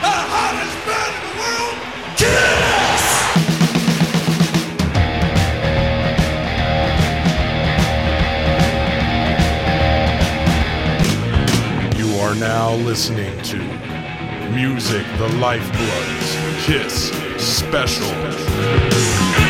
the hottest in the world! You are now listening to Music the Lifeblood's Kiss Special.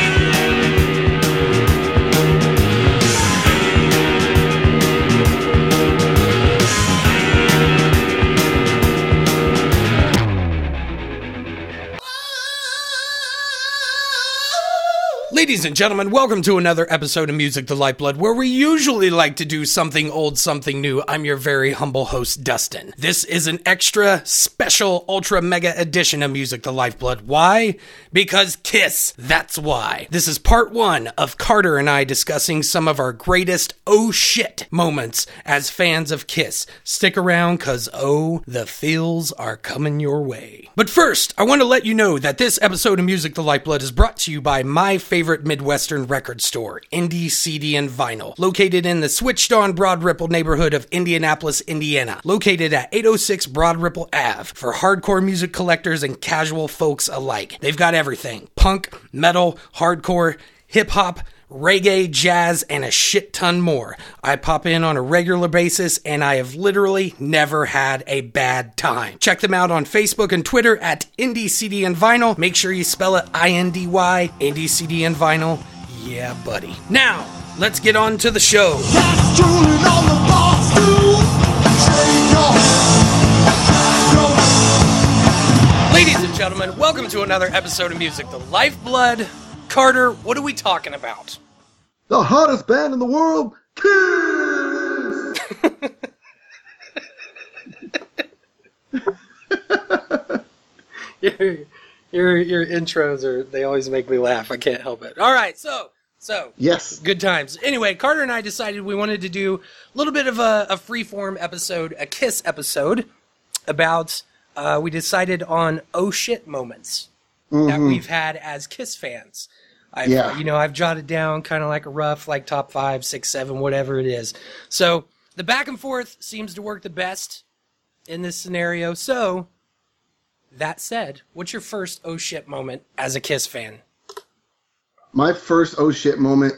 Ladies and gentlemen, welcome to another episode of Music the Lifeblood, where we usually like to do something old, something new. I'm your very humble host, Dustin. This is an extra, special, ultra mega edition of Music the Lifeblood. Why? Because Kiss. That's why. This is part one of Carter and I discussing some of our greatest oh shit moments as fans of Kiss. Stick around, cause oh, the feels are coming your way. But first, I want to let you know that this episode of Music the Lifeblood is brought to you by my favorite Midwestern record store, Indy CD and Vinyl, located in the switched on Broad Ripple neighborhood of Indianapolis, Indiana, located at 806 Broad Ripple Ave for hardcore music collectors and casual folks alike. They've got everything. Punk, metal, hardcore, hip hop, reggae, jazz, and a shit ton more. I pop in on a regular basis and I have literally never had a bad time. Check them out on Facebook and Twitter at Indy CD and Vinyl. Make sure you spell it I N D Y, Indy CD and Vinyl. Yeah, buddy. Now, let's get on to the show. Ladies and gentlemen, welcome to another episode of Music the Lifeblood. Carter, what are we talking about? The hottest band in the world, Kiss! your, your your intros are they always make me laugh. I can't help it. All right, so so Yes. good times. Anyway, Carter and I decided we wanted to do a little bit of a, a freeform episode, a Kiss episode about. Uh, we decided on oh shit moments that we've had as Kiss fans. I've, Yeah. you know, I've jotted down kind of like a rough, like top five, six, seven, whatever it is. So the back and forth seems to work the best in this scenario. So that said, what's your first oh shit moment as a Kiss fan? My first oh shit moment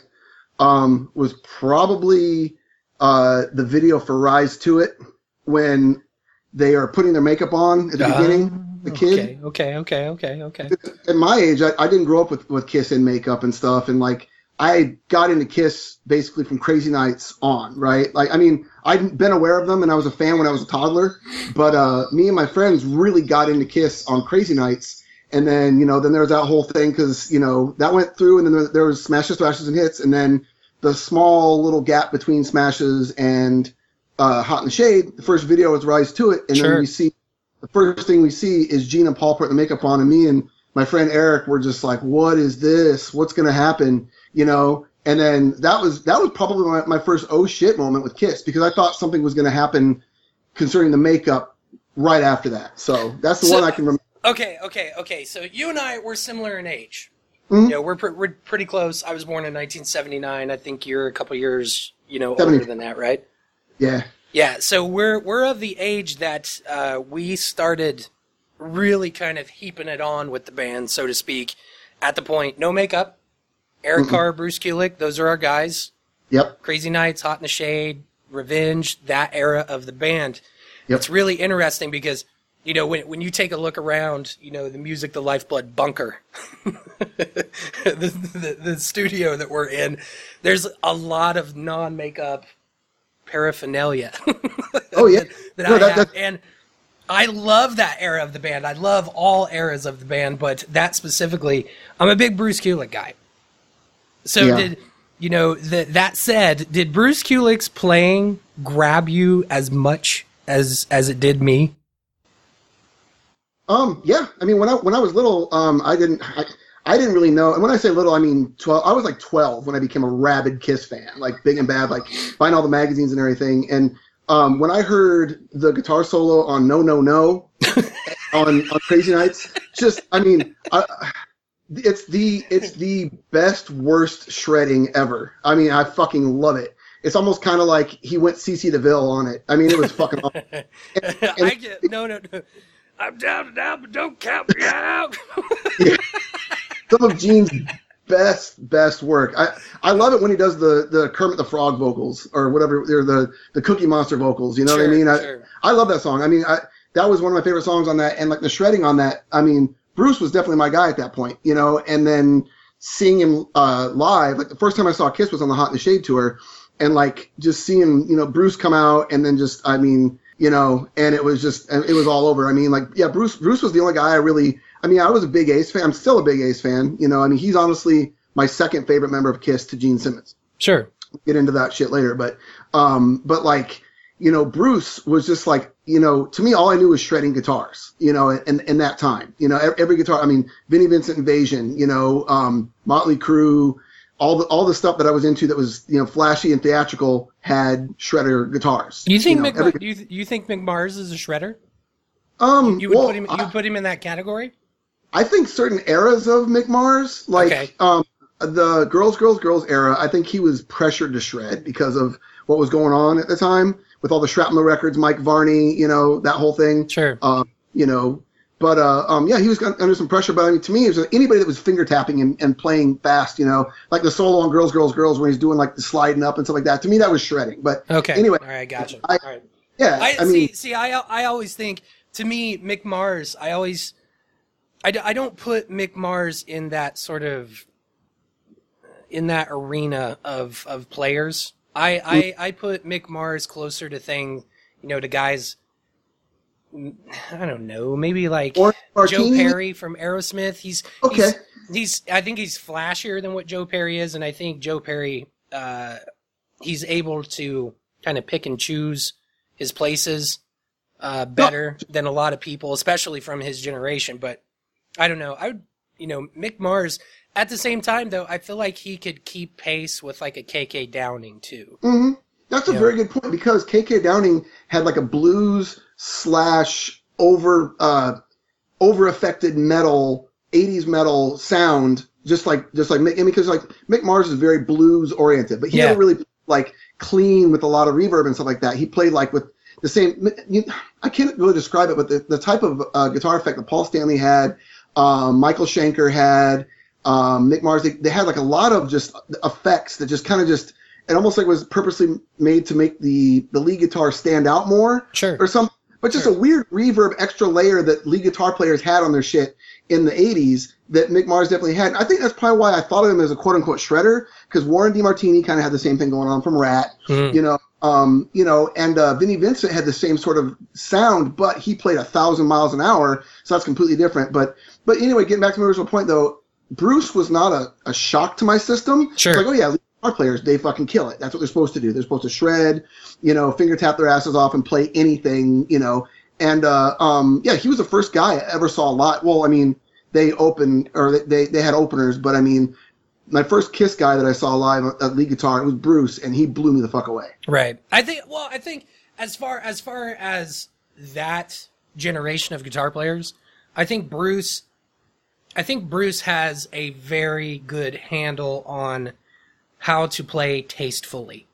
um, was probably uh, the video for Rise to It when they are putting their makeup on at the beginning. The kid. Okay, okay, okay, okay, okay. At my age, I, I didn't grow up with, with Kiss and makeup and stuff. And like, I got into Kiss basically from Crazy Nights on, right? Like, I mean, I'd been aware of them and I was a fan when I was a toddler, but uh, me and my friends really got into Kiss on Crazy Nights. And then, you know, then there was that whole thing because, you know, that went through and then there, there was Smashes, Smashes, and Hits. And then the small little gap between Smashes and uh, Hot in the Shade, the first video was Rise to It. And Sure. then we see the first thing we see is Gina Paul putting the makeup on, and me and my friend Eric were just like, "What is this? What's gonna happen?" You know. And then that was that was probably my, my first oh shit moment with Kiss because I thought something was gonna happen concerning the makeup right after that. So that's the So- one I can remember. Okay, okay, okay. So you and I were similar in age. Mhm. You know, we're, pr- we're pretty close. I was born in 1979. I think you're a couple years, you know, older than that, right? Yeah. Yeah. So we're we're of the age that uh, we started really kind of heaping it on with the band, so to speak. At the point, no makeup. Eric Carr, Bruce Kulick, those are our guys. Yep. Crazy Nights, Hot in the Shade, Revenge, that era of the band. Yep. It's really interesting because, you know, when, when you take a look around, you know, the music, the lifeblood bunker, the, the, the studio that we're in, there's a lot of non makeup paraphernalia Oh yeah. that No, I that- have. that- And I love that era of the band. I love all eras of the band, but that specifically, I'm a big Bruce Kulick guy. So Yeah. did you know that? That said, did Bruce Kulick's playing grab you as much as as it did me? Um, yeah. I mean, when I when I was little, um, I didn't I, I didn't really know. And when I say little, I mean twelve. I was like twelve when I became a rabid Kiss fan, like big and bad, like buying all the magazines and everything. And um, when I heard the guitar solo on No No No on on Crazy Nights, just I mean, I, it's the it's the best worst shredding ever. I mean, I fucking love it. It's almost kind of like he went CC DeVille on it. I mean, it was fucking. awesome. I get no, no, no. I'm down and out, but don't count me out. of Gene's best best work. I I love it when he does the the Kermit the Frog vocals or whatever they're the the Cookie Monster vocals. You know what I mean? I, sure. I love that song. I mean, I, that was one of my favorite songs on that, and like the shredding on that. I mean, Bruce was definitely my guy at that point, you know. And then seeing him uh, live, like the first time I saw Kiss was on the Hot in the Shade tour, and like just seeing you know Bruce come out, and then just I mean, you know, and it was just it was all over. I mean, like yeah, Bruce Bruce was the only guy I really. I mean, I was a big Ace fan. I'm still a big Ace fan. You know, I mean, he's honestly my second favorite member of Kiss to Gene Simmons Sure. get into that shit later. But um, but like you know, Bruce was just like you know, to me, all I knew was shredding guitars. You know, in in that time, you know, every, guitar. I mean, Vinnie Vincent Invasion. You know, um, Motley Crue. All the all the stuff that I was into that was you know flashy and theatrical had shredder guitars. You think know, Mick, every- you, you think Mick Mars is a shredder? um, You would well, put him you I- put him in that category? I think certain eras of Mick Mars, like Okay. um, the Girls, Girls, Girls era, I think he was pressured to shred because of what was going on at the time with all the Shrapnel records, Mike Varney, you know, that whole thing. Sure. Um, you know, but uh, um, yeah, he was under some pressure. But I mean, to me, it was anybody that was finger tapping and, and playing fast, you know, like the solo on Girls, Girls, Girls, where he's doing like the sliding up and stuff like that. To me, that was shredding. But Okay. anyway, All right, gotcha. I- All right. yeah, I, I, mean, see. See, I I always think to me Mick Mars. I always, I, d- I don't put Mick Mars in that sort of, in that arena of of players. I I, I put Mick Mars closer to thing, you know, to guys. I don't know, maybe like Or Joe Perry from Aerosmith. He's Okay. He's, he's I think he's flashier than what Joe Perry is, and I think Joe Perry, uh, he's able to kind of pick and choose his places uh, better than a lot of people, especially from his generation. But I don't know. I would, you know, Mick Mars. At the same time, though, I feel like he could keep pace with like a KK Downing too. Mm-hmm. That's a very good point because KK Downing had like a blues slash over uh, over affected metal, '80s metal sound, just like just like Mick. I mean, because like Mick Mars is very blues oriented, but he Yeah. never really like clean with a lot of reverb and stuff like that. He played like with the same. You, I can't really describe it, but the, the type of uh, guitar effect that Paul Stanley had, um, Michael Schenker had, um, Mick Mars, they, they had like a lot of just effects that just kind of just it almost like was purposely made to make the the lead guitar stand out more Sure. or something. But just Sure. a weird reverb extra layer that lead guitar players had on their shit in the 80s that Mick Mars definitely had. I think that's probably why I thought of him as a quote unquote shredder because Warren DeMartini kind of had the same thing going on from Ratt, Mhm. you know. Um, you know, and uh, Vinnie Vincent had the same sort of sound, but he played a thousand miles an hour, so that's completely different. But but anyway, getting back to my original point though, Bruce was not a, a shock to my system. Sure. It's like, oh yeah, guitar players, they fucking kill it. That's what they're supposed to do. They're supposed to shred, you know, finger tap their asses off and play anything, you know. And uh, um, yeah, he was the first guy I ever saw live. Well, I mean, they opened or they, they, they had openers, but I mean, my first Kiss guy that I saw live at lead guitar it was Bruce, and he blew me the fuck away. Right. I think. Well, I think as far as far as that generation of guitar players, I think Bruce. I think Bruce has a very good handle on how to play tastefully.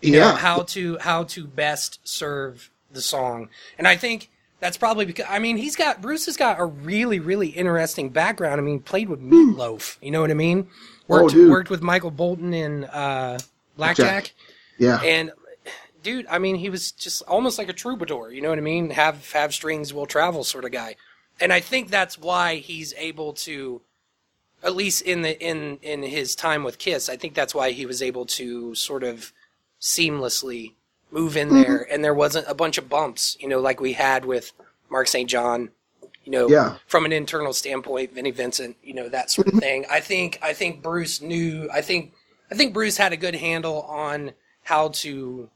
You know, yeah, how to how to best serve the song, and I think that's probably because I mean he's got Bruce has got a really really interesting background. I mean, played with Meatloaf. You know what I mean? Worked Hmm. Oh, worked with Michael Bolton in uh, Blackjack. yeah. And dude, I mean, he was just almost like a troubadour. You know what I mean? Have have strings will travel sort of guy. And I think that's why he's able to, at least in the in in his time with Kiss, I think that's why he was able to sort of seamlessly move in there, mm-hmm. and there wasn't a bunch of bumps. You know, like we had with Mark St. John. You know, Yeah. from an internal standpoint, Vinnie Vincent, you know that sort of mm-hmm. thing. I think I think Bruce knew. I think I think Bruce had a good handle on how to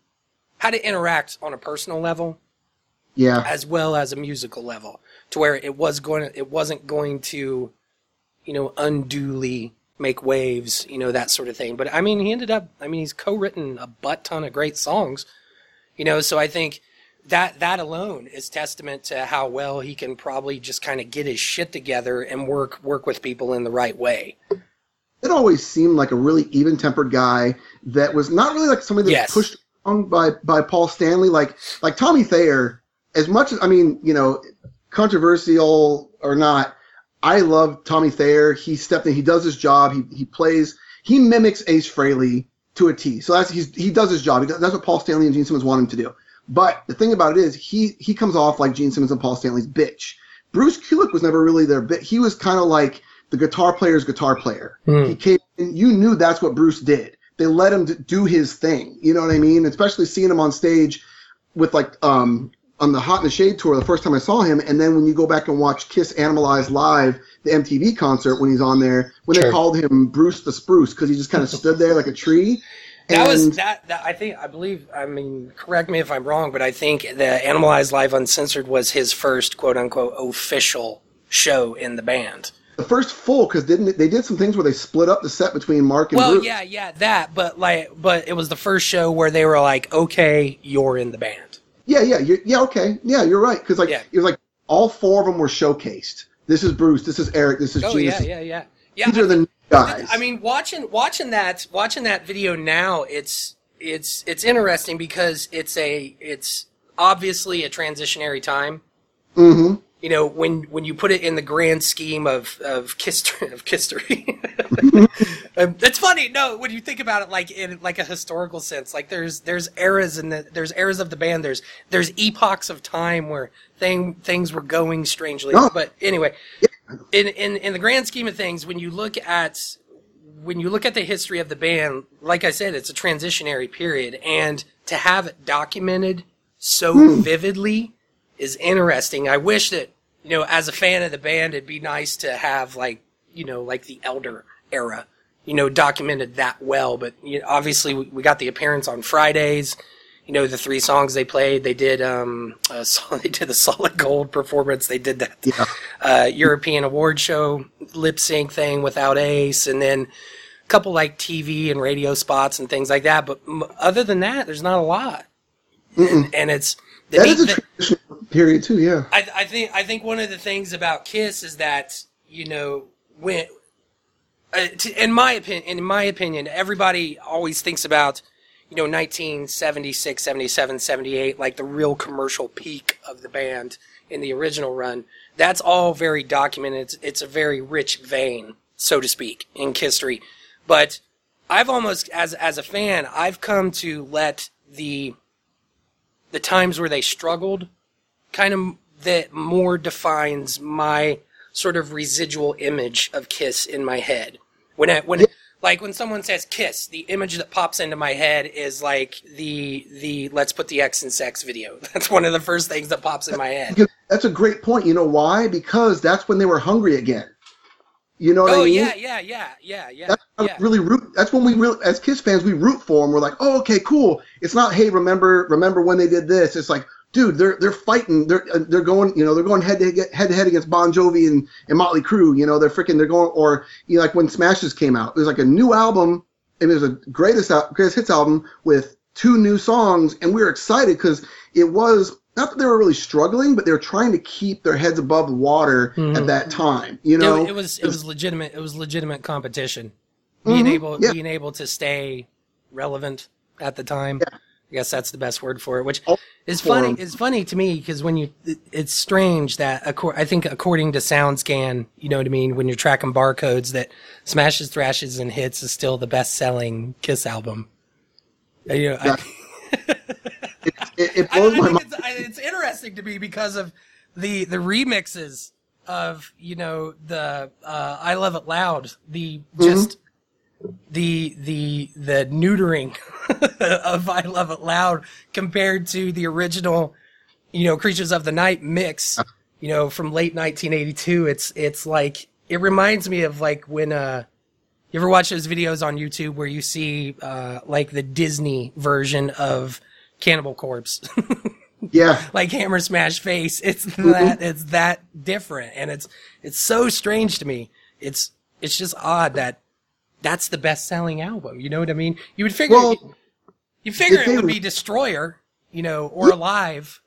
how to interact on a personal level yeah. as well as a musical level to where it was going to, it wasn't going to you know unduly make waves you know that sort of thing but i mean he ended up i mean he's co-written a butt ton of great songs you know so i think that that alone is testament to how well he can probably just kind of get his shit together and work work with people in the right way it always seemed like a really even-tempered guy that was not really like somebody that Yes. was pushed on by by Paul Stanley. Like like Tommy Thayer, as much as I mean, you know, controversial or not, I love Tommy Thayer. He stepped in. He does his job. He he plays. He mimics Ace Frehley to a T. So that's he's, he does his job. He does, that's what Paul Stanley and Gene Simmons want him to do. But the thing about it is, he he comes off like Gene Simmons and Paul Stanley's bitch. Bruce Kulick was never really their bit. He was kind of like the guitar player's guitar player. He came, and you knew that's what Bruce did. They let him do his thing. You know what I mean? Especially seeing him on stage with like um on the Hot in the Shade tour the first time I saw him, and then when you go back and watch Kiss Animalize live, the MTV concert when he's on there, when Sure. they called him Bruce the Spruce because he just kind of stood there like a tree. That was that, that. I think I believe. I mean, correct me if I'm wrong, but I think the Animalize Live Uncensored was his first quote unquote official show in the band. the first full because didn't they did some things where they split up the set between Mark and Well, Bruce. yeah, yeah, that. But like, but it was the first show where they were like, "Okay, you're in the band." Yeah, yeah, yeah. Okay, yeah, you're right. Because like Yeah. it was like all four of them were showcased. This is Bruce. This is Eric. This is Oh Gene. yeah, yeah, yeah, yeah. These are the guys. I mean, watching watching that watching that video now, it's it's it's interesting because it's a it's obviously a transitionary time. hmm You know, when when you put it in the grand scheme of of history of history, um, it's funny. No, when you think about it, like in like a historical sense, like there's there's eras in the there's eras of the band. There's there's epochs of time where thing things were going strangely. No. But anyway, in in in the grand scheme of things, when you look at when you look at the history of the band, like I said, it's a transitionary period, and to have it documented so vividly is interesting. I wish that you know, as a fan of the band, it'd be nice to have like you know, like the Elder era, you know, documented that well. But you know, obviously, we, we got the appearance on Fridays. You know, the three songs they played, they did um, so- they did the Solid Gold performance. They did that Yeah. uh, European award show lip sync thing without Ace, and then a couple like TV and radio spots and things like that. But m- other than that, there's not a lot. And, and it's the that is a transitional period too. Yeah. I, I think I think one of the things about Kiss is that you know when, uh, t- in my opinion, in my opinion, everybody always thinks about you know 1976, 77, 78, like the real commercial peak of the band in the original run. That's all very documented. It's, it's a very rich vein, so to speak, in history. But I've almost, as as a fan, I've come to let the the times where they struggled kind of that more defines my sort of residual image of Kiss in my head. When I, when like when someone says Kiss, the image that pops into my head is like the the Let's Put the X in Sex video. That's one of the first things that pops in my head. That's a great point. You know why? Because that's when they were hungry again. You know what Oh I mean? yeah, yeah, yeah, yeah, yeah, That's yeah. really root. That's when we really, as Kiss fans, we root for them. We're like, oh, okay, cool. It's not, hey, remember, remember when they did this? It's like, dude, they're they're fighting. They're uh, they're going, you know, they're going head to head, head to head against Bon Jovi and, and Motley Crue. You know, they're freaking, they're going, or you know, like when Smashes came out, it was like a new album. And it was a greatest greatest hits album with two new songs, and we were excited because it was not that they were really struggling, but they were trying to keep their heads above water at that time. You know, Mm-hmm. it, it was it was legitimate. It was legitimate competition. Being able Mm-hmm. yeah. being able to stay relevant at the time. I guess that's the best word for it. Which Oh, is funny. 'em. It's funny to me because when you, it, it's strange that I think according to SoundScan, you know what I mean. When you're tracking barcodes, that Smashes, Thrashes, and Hits is still the best selling Kiss album. You know, I- It, it I, blows I my think mind. it's, it's interesting to me because of the the remixes of you know the uh, I Love It Loud, the just the the the neutering of I Love It Loud compared to the original, you know, Creatures of the Night mix, you know, from late 1982. It's it's like it reminds me of like when uh you ever watch those videos on YouTube where you see uh like the Disney version of Cannibal Corpse, Yeah. like Hammer Smash Face. It's that it's that different, and it's it's so strange to me. It's it's just odd that that's the best selling album. You know what I mean? You would figure Well, you figure it would re- be Destroyer, you know, or Alive.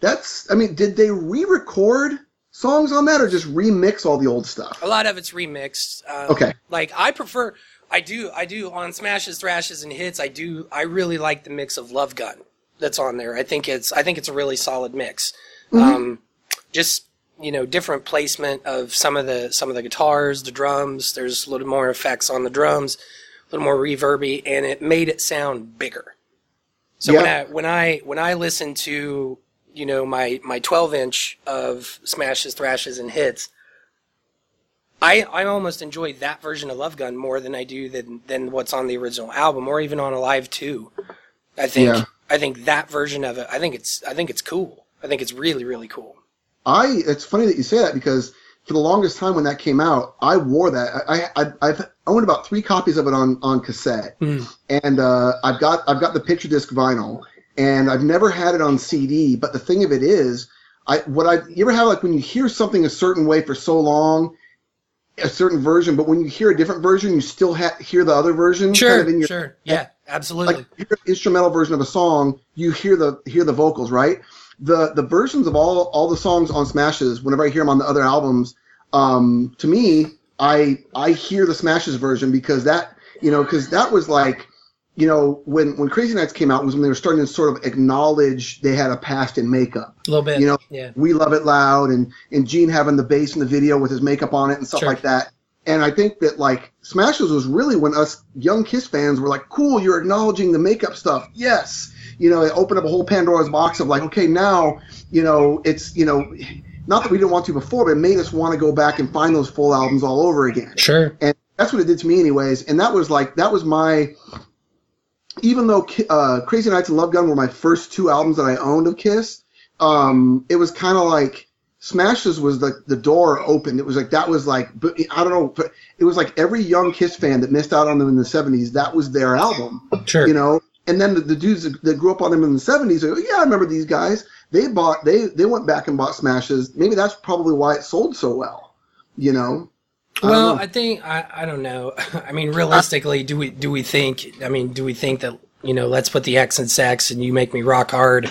That's, I mean, did they re-record songs on that or just remix all the old stuff? A lot of it's remixed. Um, Okay. Like I prefer, I do, I do on smashes, thrashes, and hits. I do, I really like the mix of Love Gun that's on there. I think it's, I think it's a really solid mix. Mm-hmm. Um, just you know different placement of some of the some of the guitars, the drums. There's a little more effects on the drums, a little more reverby, and it made it sound bigger. So when I when I when I listen to you know my my 12 inch of smashes, thrashes, and hits, I I almost enjoy that version of Love Gun more than I do than than what's on the original album or even on Alive 2. I think Yeah. I think that version of it. I think it's I think it's cool. I think it's really really cool. I it's funny that you say that because for the longest time when that came out, I wore that. I, I I've owned about three copies of it on on cassette, and uh, I've got I've got the picture disc vinyl, and I've never had it on CD. But the thing of it is, I what I you ever have like when you hear something a certain way for so long, a certain version, but when you hear a different version, you still ha- hear the other version. kind of in your, sure. Yeah, absolutely. like you hear the instrumental version of a song, you hear the hear the vocals, right? The the versions of all all the songs on Smashes, whenever I hear them on the other albums, um, to me, I I hear the Smashes version because that you know because that was like you know when when Crazy Nights came out was when they were starting to sort of acknowledge they had a past in makeup. a little bit. You know, yeah. we love it loud and and Gene having the bass in the video with his makeup on it and stuff Sure. like that. And I think that like Smashes was really when us young Kiss fans were like, cool, you're acknowledging the makeup stuff. Yes. You know, it opened up a whole Pandora's box of like, okay, now, you know, it's, you know, not that we didn't want to before, but it made us want to go back and find those full albums all over again Sure. and that's what it did to me anyways and that was like that was my even though uh, crazy nights and love gun were my first two albums that i owned of kiss um, it was kind of like smashes was like the door opened. It was like that was like i don't know but it was like every young kiss fan that missed out on them in the 70s that was their album Sure. you know? And then the, the dudes that grew up on them in the 70s they go, yeah i remember these guys. They bought they they went back and bought smashes maybe that's probably why it sold so well you know Well, know. I think I, I don't know. I mean, realistically, do we do we think? I mean, do we think that you know? Let's put the X in sex, and you make me rock hard.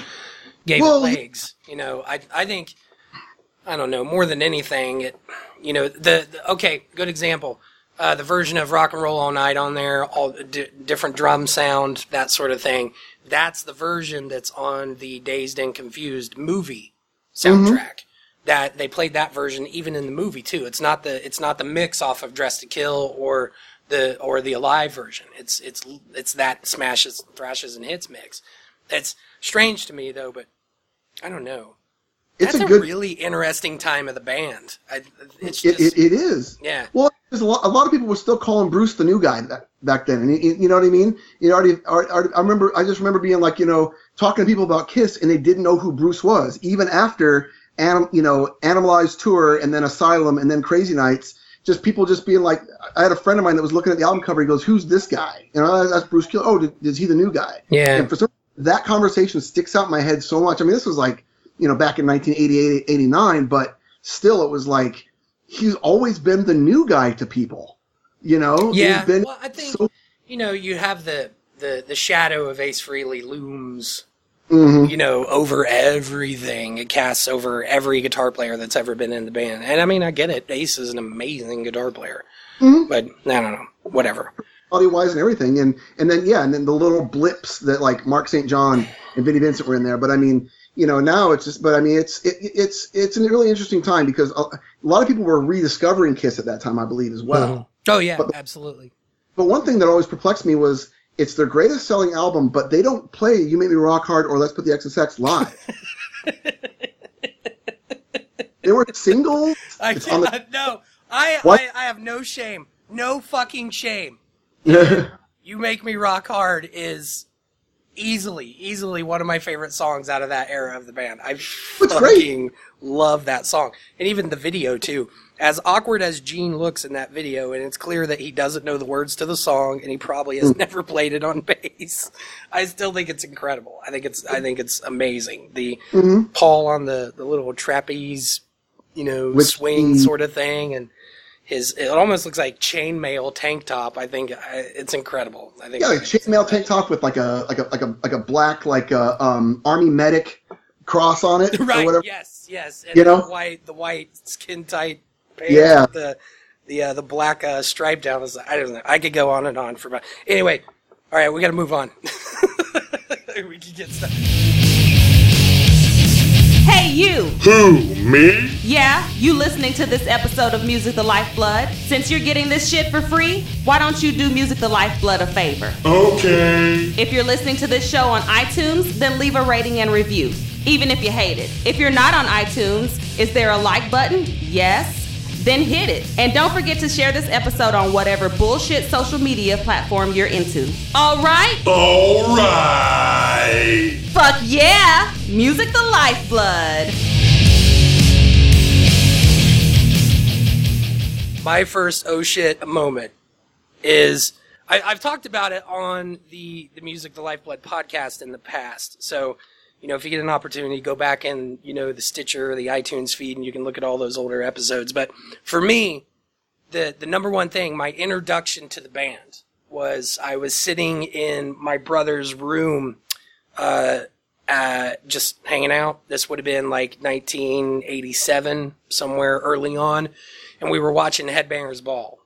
Gave Well, legs. You know, I I think I don't know more than anything. It you know the, the okay good example. Uh, the version of rock and roll all night on there, all d- different drum sound, that sort of thing. That's the version that's on the Dazed and Confused movie soundtrack. That they played that version even in the movie too. It's not the it's not the mix off of Dress to Kill or the or the Alive version. It's it's it's that smashes, thrashes, and hits mix. It's strange to me though, but I don't know. it's That's a a, good really interesting time of the band. I, it's just it, it is. yeah. Well, there's a lot, a lot of people were still calling Bruce the new guy back, back then, and you, you know what I mean. You already, already, I remember, I just remember being like, you know, talking to people about Kiss, and they didn't know who Bruce was, even after, anim, you know, Animalized Tour, and then Asylum, and then Crazy Nights. Just people just being like, I had a friend of mine that was looking at the album cover. He goes, "Who's this guy?" You know, oh, that's Bruce Kill. Oh, did, is he the new guy? Yeah. And for some, that conversation sticks out in my head so much. I mean, this was like, you know, back in 1988, 89, but still, it was like he's always been the new guy to people. You know, Yeah. Been well, I think so- you know you have the the the shadow of Ace Frehley looms. Mhm. You know, over everything. It casts over every guitar player that's ever been in the band. And I mean, I get it. Ace is an amazing guitar player. Mhm. But I don't know. Whatever. body wise and everything, and and then yeah, and then the little blips that like Mark St. John and Vinnie Vincent were in there. But I mean, you know, now it's just. But I mean, it's it, it's it's a really interesting time because a, a lot of people were rediscovering Kiss at that time, I believe, as well. Oh yeah, But- absolutely. But one thing that always perplexed me was it's their greatest selling album, but they don't play "You Make Me Rock Hard" or "Let's Put the X in Sex" live. they were singles. I It's on can't. No, I? I I have no shame. No fucking shame. the- You Make Me Rock Hard is easily, easily one of my favorite songs out of that era of the band. I It's great. fucking love that song. And even the video, too. As awkward as Gene looks in that video, and it's clear that he doesn't know the words to the song, and he probably Hmm. has never played it on bass. I still think it's incredible. I think it's, I think it's amazing. The Mhm. Paul on the, the little trapeze, you know, With swing the- sort of thing, and his it almost looks like chainmail tank top. I think I, it's incredible. I think Yeah, like chainmail tank top with like a like a like a like a black like a um army medic cross on it or whatever. Yes, yes. And You the know? white the white skin tight pants Yeah. with the the uh, the black uh, stripe down. the. I don't know. I could go on and on for about. Anyway, all right, we got to move on. we can get stuff. Hey, you! Who, me? Yeah, you listening to this episode of Music the Lifeblood? Since you're getting this shit for free, why don't you do Music the Lifeblood a favor? Okay. If you're listening to this show on iTunes, then leave a rating and review, even if you hate it. If you're not on iTunes, is there a like button? Yes. Then hit it. And don't forget to share this episode on whatever bullshit social media platform you're into. All right? All right. Fuck yeah! Music the Lifeblood. my first oh shit moment is I, I've talked about it on the the Music the Lifeblood podcast in the past. So, you know, if you get an opportunity, go back and you know the Stitcher or the iTunes feed, and you can look at all those older episodes. But for me, the the number one thing, my introduction to the band was I was sitting in my brother's room, uh, uh, just hanging out. This would have been like 1987, somewhere early on, and we were watching Headbangers Ball,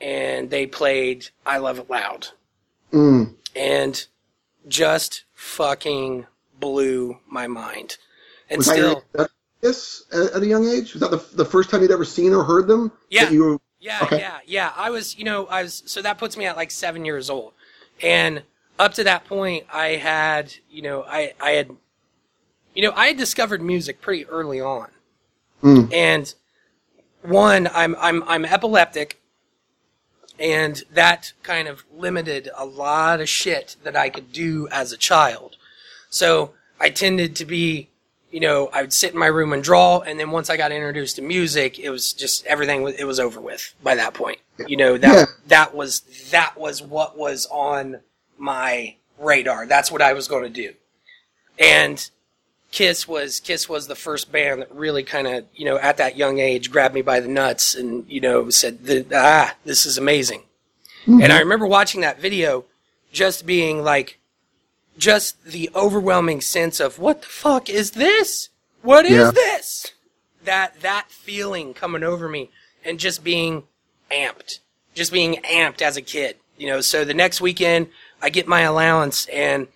and they played "I Love It Loud," Mm. and just fucking blew my mind. And Was still, this at, a young age? Was that the, the first time you'd ever seen or heard them? Yeah. Were, Yeah, Okay. yeah, yeah. I was, you know, I was, so that puts me at like seven years old. And up to that point, I had, you know, I, I had, you know, I had discovered music pretty early on. Mm. And one, I'm, I'm, I'm epileptic. And that kind of limited a lot of shit that I could do as a child. So I tended to be, you know, I would sit in my room and draw, and then once I got introduced to music, it was just everything. was- It was over with by that point. You know that Yeah. that was that was what was on my radar. That's what I was going to do. And Kiss was Kiss was the first band that really kind of you know at that young age grabbed me by the nuts and you know said "The- ah this is amazing. And I remember watching that video, just being like, just the overwhelming sense of what the fuck is this? What is Yeah. this? That that feeling coming over me and just being amped, just being amped as a kid. You know, so the next weekend I get my allowance and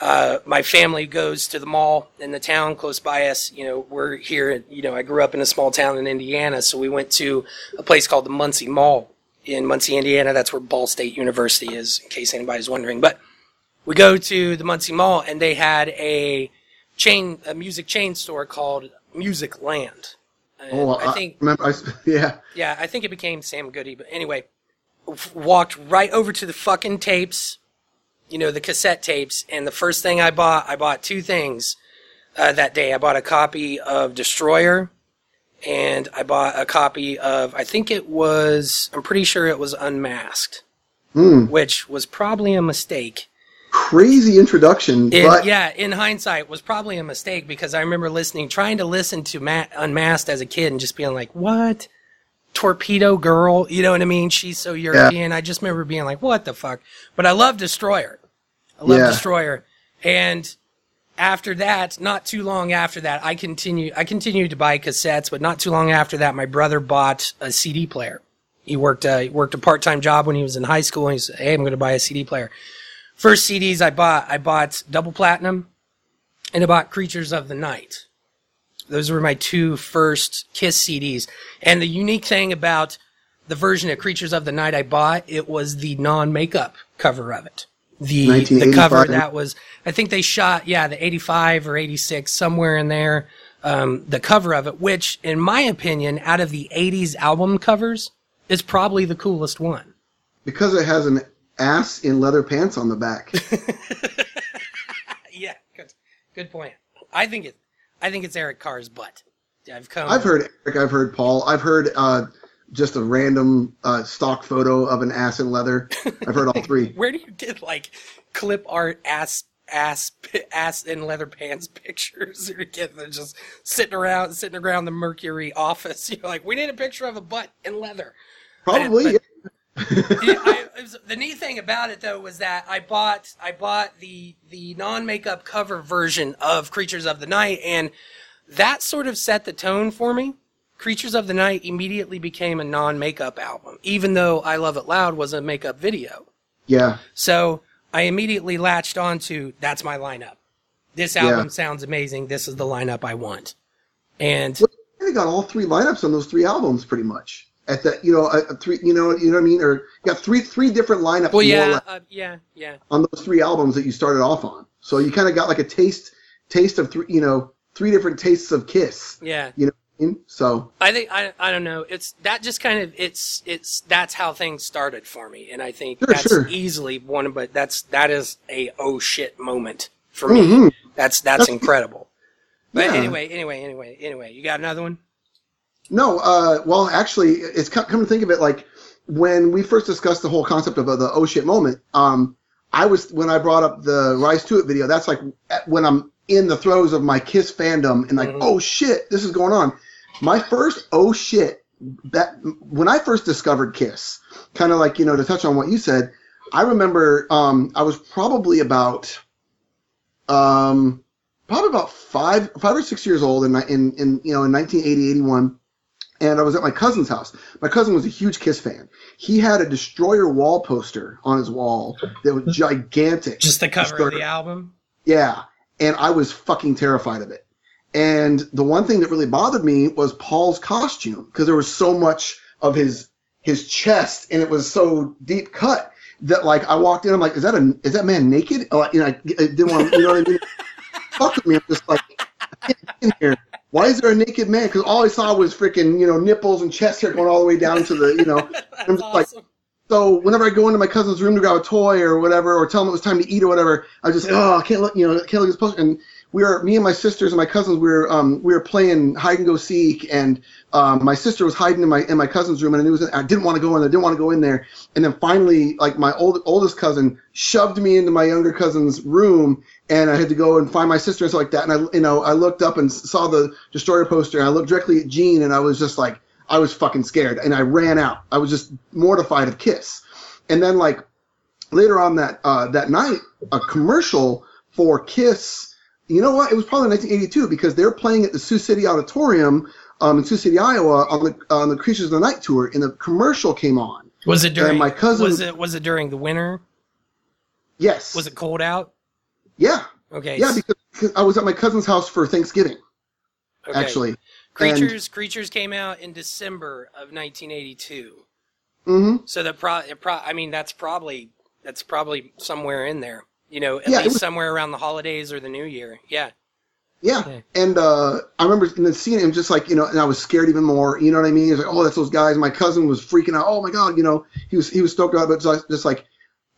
uh, my family goes to the mall in the town close by us. You know, we're here. You know, I grew up in a small town in Indiana, so we went to a place called the Muncie Mall in Muncie, Indiana. That's where Ball State University is, in case anybody's wondering. But we go to the Muncie Mall, and they had a chain, a music chain store called Musicland. And oh, I think remember, I, yeah. yeah, I think it became Sam Goody. But anyway, walked right over to the fucking tapes, you know, the cassette tapes. And the first thing I bought, I bought two things uh, that day. I bought a copy of Destroyer, and I bought a copy of, I think it was, I'm pretty sure it was Unmasked, Mm. which was probably a mistake. Crazy introduction, In, but yeah, in hindsight, was probably a mistake because I remember listening, trying to listen to Matt Unmasked as a kid and just being like, "What? Torpedo Girl?" You know what I mean? She's so European. I just remember being like, "What the fuck?" But I love Destroyer. I love Yeah. Destroyer, and after that, not too long after that, I continue. I continued to buy cassettes, but not too long after that, my brother bought a CD player. He worked uh, he worked a part time job when he was in high school, and he said, "Hey, I'm going to buy a CD player." First CDs I bought, I bought Double Platinum, and I bought Creatures of the Night. Those were my two first Kiss CDs. And the unique thing about the version of Creatures of the Night I bought, it was the non-makeup cover of it. The the cover that was, I think they shot, yeah, the 85 or 86, somewhere in there. Um, the cover of it, which, in my opinion, out of the 80s album covers, is probably the coolest one. because it has an ass in leather pants on the back. Yeah, good, good point. I think it, I think it's Eric Carr's butt. I've come. I've heard Eric, I've heard Paul, I've heard uh, just a random uh, stock photo of an ass in leather. I've heard all three. Where do you get like clip art ass ass ass in leather pants pictures? Or get them just sitting around sitting around the Mercury office. You're like, we need a picture of a butt in leather. Probably. But- yeah. Yeah, I, it was- the neat thing about it though was that I bought I bought the the non makeup cover version of Creatures of the Night, and that sort of set the tone for me. Creatures of the Night immediately became a non makeup album, even though I Love It Loud was a makeup video. yeah. So I immediately latched onto that's my lineup. this Yeah. album sounds amazing. This is the lineup I want. And They got all three lineups on those three albums, pretty much. At the, you know, a, a three, you know, you know what I mean, or you got three, three different lineups. well, yeah, uh, yeah, yeah. on those three albums that you started off on. So you kind of got like a taste, taste of three, you know, three different tastes of Kiss. Yeah. You know, what I mean? so I think I I don't know. It's that just kind of it's it's that's how things started for me, and I think Sure, that's sure. easily one. But that's that is a oh shit moment for me. Mhm. That's that's incredible. But Yeah. anyway, anyway, anyway, anyway, you got another one? No, uh, well, actually, it's come to think of it, like when we first discussed the whole concept of uh, the oh shit moment. Um, I was when I brought up the Rise to It video. That's like when I'm in the throes of my Kiss fandom and like, Mhm. oh shit, this is going on. My first oh shit that when I first discovered Kiss, kind of like you know to touch on what you said. I remember um, I was probably about um, probably about five five or six years old in in, in you know in 1980 81 and I was at my cousin's house. My cousin was a huge Kiss fan. He had a Destroyer wall poster on his wall that was gigantic. Just the cover of the album. Yeah, and I was fucking terrified of it. And the one thing that really bothered me was Paul's costume because there was so much of his his chest and it was so deep cut that like I walked in, I'm like, is that a is that man naked? Oh, you know, I, I didn't want you know what I mean? Fuck with me. I'm just like, get in here. Why is there a naked man? Because all I saw was freaking, you know, nipples and chest hair going all the way down to the, you know. I'm just like, so whenever I go into my cousin's room to grab a toy or whatever, or tell him it was time to eat or whatever, I was just oh I can't look you know I can't look at this poster. And we were me and my sisters and my cousins we were um we were playing hide and go seek and um my sister was hiding in my in my cousin's room and I was I didn't want to go in there, didn't want to go in there. And then finally like my old oldest cousin shoved me into my younger cousin's room and I had to go and find my sister and stuff like that. And I you know I looked up and saw the destroyer poster and I looked directly at Gene and I was just like I was fucking scared and I ran out. I was just mortified of Kiss. And then like later on that uh, that night, a commercial for Kiss. You know what? It was probably 1982 because they were playing at the Sioux City Auditorium um, in Sioux City, Iowa, on the on the Creatures of the Night tour, and the commercial came on. Was it during my cousin- Was it was it during the winter? Yes. Was it cold out? Yeah. Okay. Yeah, because, because I was at my cousin's house for Thanksgiving, okay. actually. Creatures Creatures came out in December of 1982. hmm So the pro, it pro I mean that's probably that's probably somewhere in there. You know, at Yeah, least was- somewhere around the holidays or the New Year. Yeah. Yeah. Yeah. And uh, I remember and then seeing him just like, you know, and I was scared even more. You know what I mean? He was like, oh, that's those guys. My cousin was freaking out. Oh my God. You know, he was, he was stoked about it, but just, just like,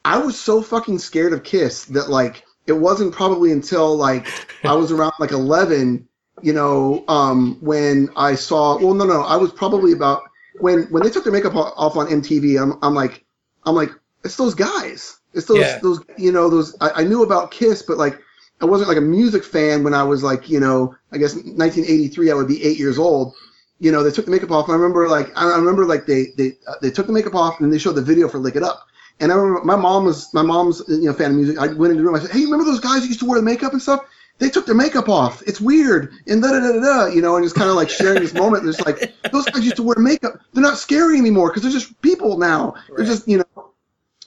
I was so fucking scared of Kiss that like, it wasn't probably until like I was around like 11, you know, um, when I saw, well, no, no, I was probably about when, when they took their makeup off on MTV, I'm, I'm like, I'm like, it's those guys. It's those, Yeah. those, you know, those, I, I knew about Kiss, but like, I wasn't like a music fan when I was like, you know, I guess 1983, I would be eight years old. You know, they took the makeup off. And I remember like, I remember like they, they, uh, they took the makeup off and they showed the video for Lick It Up. And I remember my mom was, my mom's, you know, fan of music. I went into the room. I said, Hey, remember those guys who used to wear the makeup and stuff? They took their makeup off. It's weird. And da da da da da, you know, and just kind of like sharing this moment. There's like, those guys used to wear makeup. They're not scary anymore because they're just people now. They're just, you know,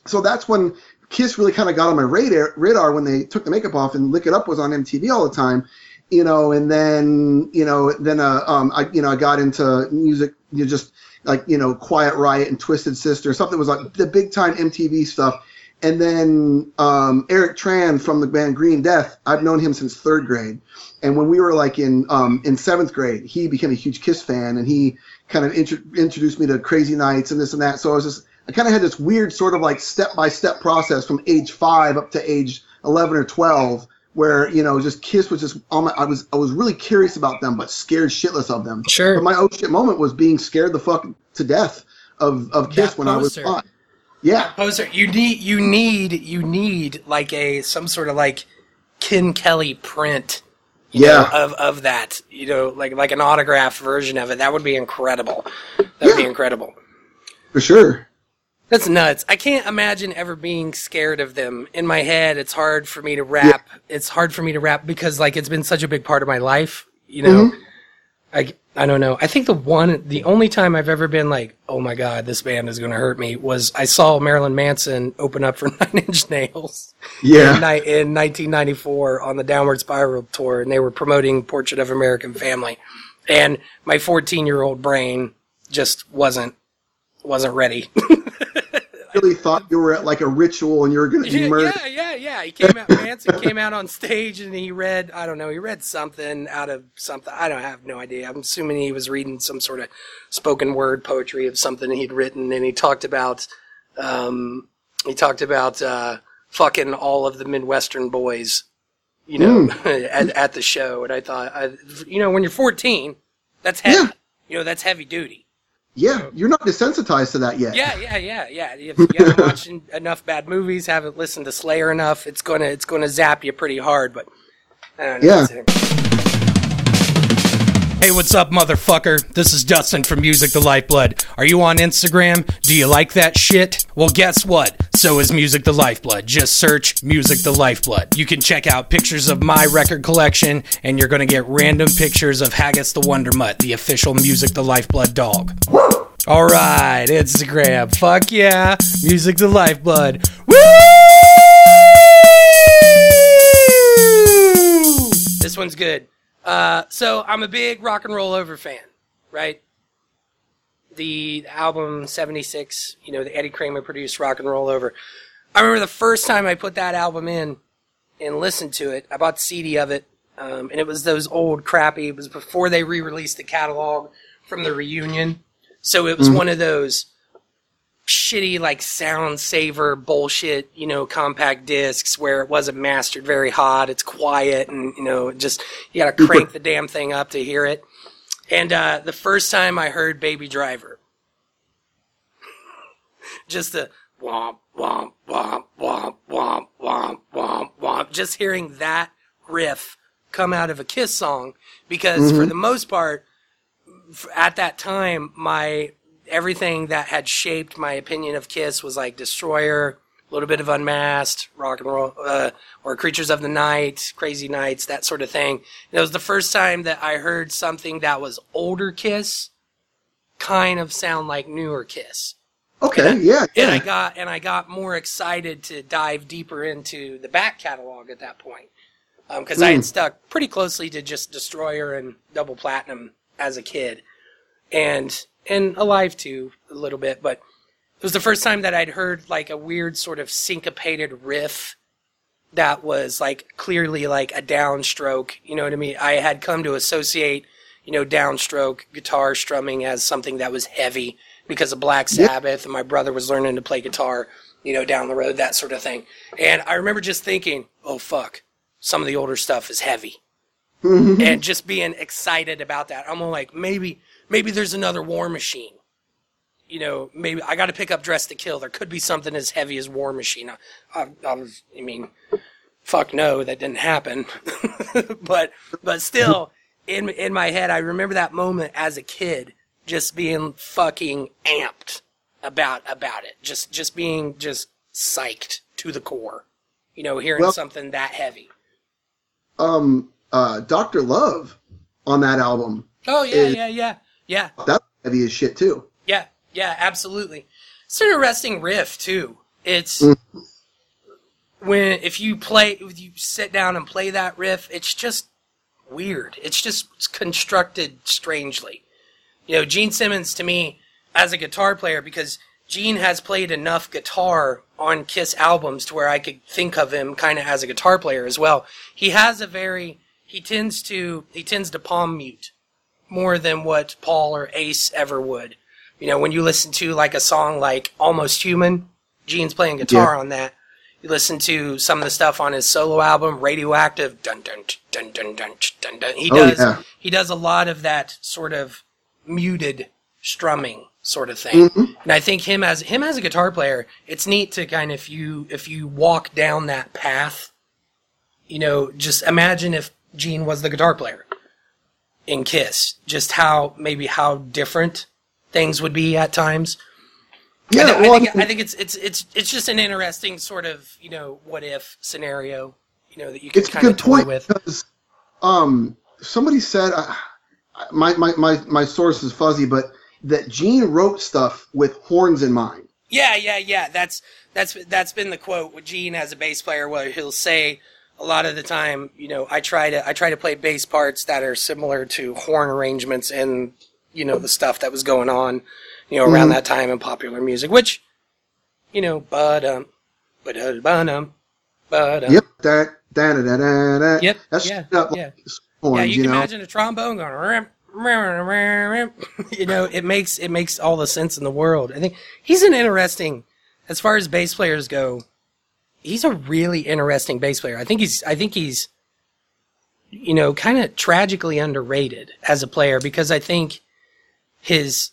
so that's when Kiss really kind of got on my radar radar when they took the makeup off and Lick It Up was on MTV all the time, you know, and then you know then uh, um I you know I got into music you know, just like you know Quiet Riot and Twisted Sister that was like the big time MTV stuff, and then um, Eric Tran from the band Green Death I've known him since third grade, and when we were like in um in seventh grade he became a huge Kiss fan and he kind of intro- introduced me to Crazy Nights and this and that. So I was just I kind of had this weird sort of like step by step process from age five up to age eleven or twelve, where you know just Kiss was just on my, I was I was really curious about them, but scared shitless of them. Sure. But my oh shit moment was being scared the fuck to death of of Kiss That when I was five. Yeah, Poser, you need you need you need like a some sort of like Ken Kelly print Yeah. know, of of that. You know, like like an autograph version of it. That would be incredible. That would be incredible. for sure. That's nuts. I can't imagine ever being scared of them. In my head, it's hard for me to rap. It's hard for me to rap because like it's been such a big part of my life, you know. Mm-hmm. I, I don't know. I think the one, the only time I've ever been like, oh my god, this band is going to hurt me was I saw Marilyn Manson open up for Nine Inch Nails Yeah. in, in 1994 on the Downward Spiral tour, and they were promoting Portrait of American Family, and my 14 year old brain just wasn't wasn't ready. really thought you were at like a ritual and you were going to be yeah, murdered. yeah, yeah, yeah. He came out, Manson came out on stage and he read, I don't know, he read something out of something. I don't have no idea. I'm assuming he was reading some sort of spoken word poetry of something he'd written and he talked about, um, he talked about, uh, fucking all of the Midwestern boys, you know, at, at the show. And I thought, I, you know, when you're 14, that's heavy. Yeah. You know, that's heavy duty. Yeah, you're not desensitized to that yet. Yeah, yeah, yeah, yeah. If you haven't watched enough bad movies, haven't listened to Slayer enough, it's gonna it's gonna zap you pretty hard. But I don't know. Yeah. Hey, what's up, motherfucker? This is Dustin from Music the Lifeblood. Are you on Instagram? Do you like that shit? Well, guess what? So is Music the Lifeblood. Just search Music the Lifeblood. You can check out pictures of my record collection, and you're gonna get random pictures of Haggis the Wonder Mutt, the official Music the Lifeblood dog. All right, Instagram. Fuck yeah. Music the lifeblood. Woo! This one's good. Uh, so I'm a big rock and roll over fan, right? The album 76, you know, the Eddie Kramer produced Rock and Roll Over. I remember the first time I put that album in and listened to it. I bought the CD of it, um, and it was those old crappy. It was before they re-released the catalog from the reunion. So it was one of those shitty like sound saver bullshit, you know, compact discs where it wasn't mastered very hot. It's quiet and you know, just you got to crank the damn thing up to hear it. And uh, the first time I heard Baby Driver, just the womp womp womp womp womp womp womp womp, just hearing that riff come out of a Kiss song, because for the most part, at that time, my everything that had shaped my opinion of Kiss was like Destroyer, a little bit of Unmasked, Rock and Roll, uh, or Creatures of the Night, Crazy Nights, that sort of thing. And it was the first time that I heard something that was older Kiss kind of sound like newer Kiss. Okay, yeah, And I got and I got more excited to dive deeper into the back catalog at that point because I had stuck pretty closely to just Destroyer and Double Platinum as a kid, and and Alive II a little bit. But it was the first time that I'd heard like a weird sort of syncopated riff that was like clearly like a downstroke. You know what I mean? I had come to associate you know downstroke guitar strumming as something that was heavy because of Black Sabbath, and my brother was learning to play guitar, you know, down the road, that sort of thing. And I remember just thinking, oh fuck, some of the older stuff is heavy. Mm-hmm. and just being excited about that. I'm like, maybe, maybe there's another War Machine. You know, maybe I got to pick up Dress to Kill. There could be something as heavy as War Machine. I, I, I was, I mean, fuck no, that didn't happen. but, but still, in in my head, I remember that moment as a kid, just being fucking amped about about it. Just just being just psyched to the core. You know, hearing Well- something that heavy. Um, uh, Doctor Love on that album. Oh yeah, is- yeah, yeah, yeah, That's heavy as shit too. yeah, yeah. Absolutely. It's an interesting riff too. It's mm. when if you play, if you sit down and play that riff, it's just weird. It's just constructed strangely. You know, Gene Simmons to me as a guitar player because Gene has played enough guitar on Kiss albums to where I could think of him kind of as a guitar player as well. He has a very he tends to he tends to palm mute more than what Paul or Ace ever would. You know, when you listen to like a song like Almost Human, Gene's playing guitar Yeah. on that. You listen to some of the stuff on his solo album, Radioactive, dun dun dun dun dun dun dun. He Oh, does yeah. he does a lot of that sort of muted strumming sort of thing. Mm-hmm. And I think him as him as a guitar player, it's neat to kind of if you if you walk down that path, you know, just imagine if Gene was the guitar player in Kiss, just how maybe how different things would be at times. Yeah, I, I well, think I mean, I think it's it's it's it's just an interesting sort of you know what if scenario, you know that you can kind of toy with. because um, somebody said I, my, my, my, my source is fuzzy, but that Gene wrote stuff with horns in mind. Yeah, yeah, yeah. That's that's that's been the quote with Gene as a bass player, where he'll say a lot of the time, you know, I try to I try to play bass parts that are similar to horn arrangements and you know the stuff that was going on, you know, around Mhm. that time in popular music, which, you know, but um, but um, but um, Yep. That, da, da, da, da, da. Yep, That's yeah, up yeah. like horns, yeah, you, you can know? imagine a trombone going. "Rim, rim, rim, rim." you know, it makes it makes all the sense in the world. I think he's an interesting, as far as bass players go. He's a really interesting bass player. I think he's. I think he's. You know, kind of tragically underrated as a player because I think his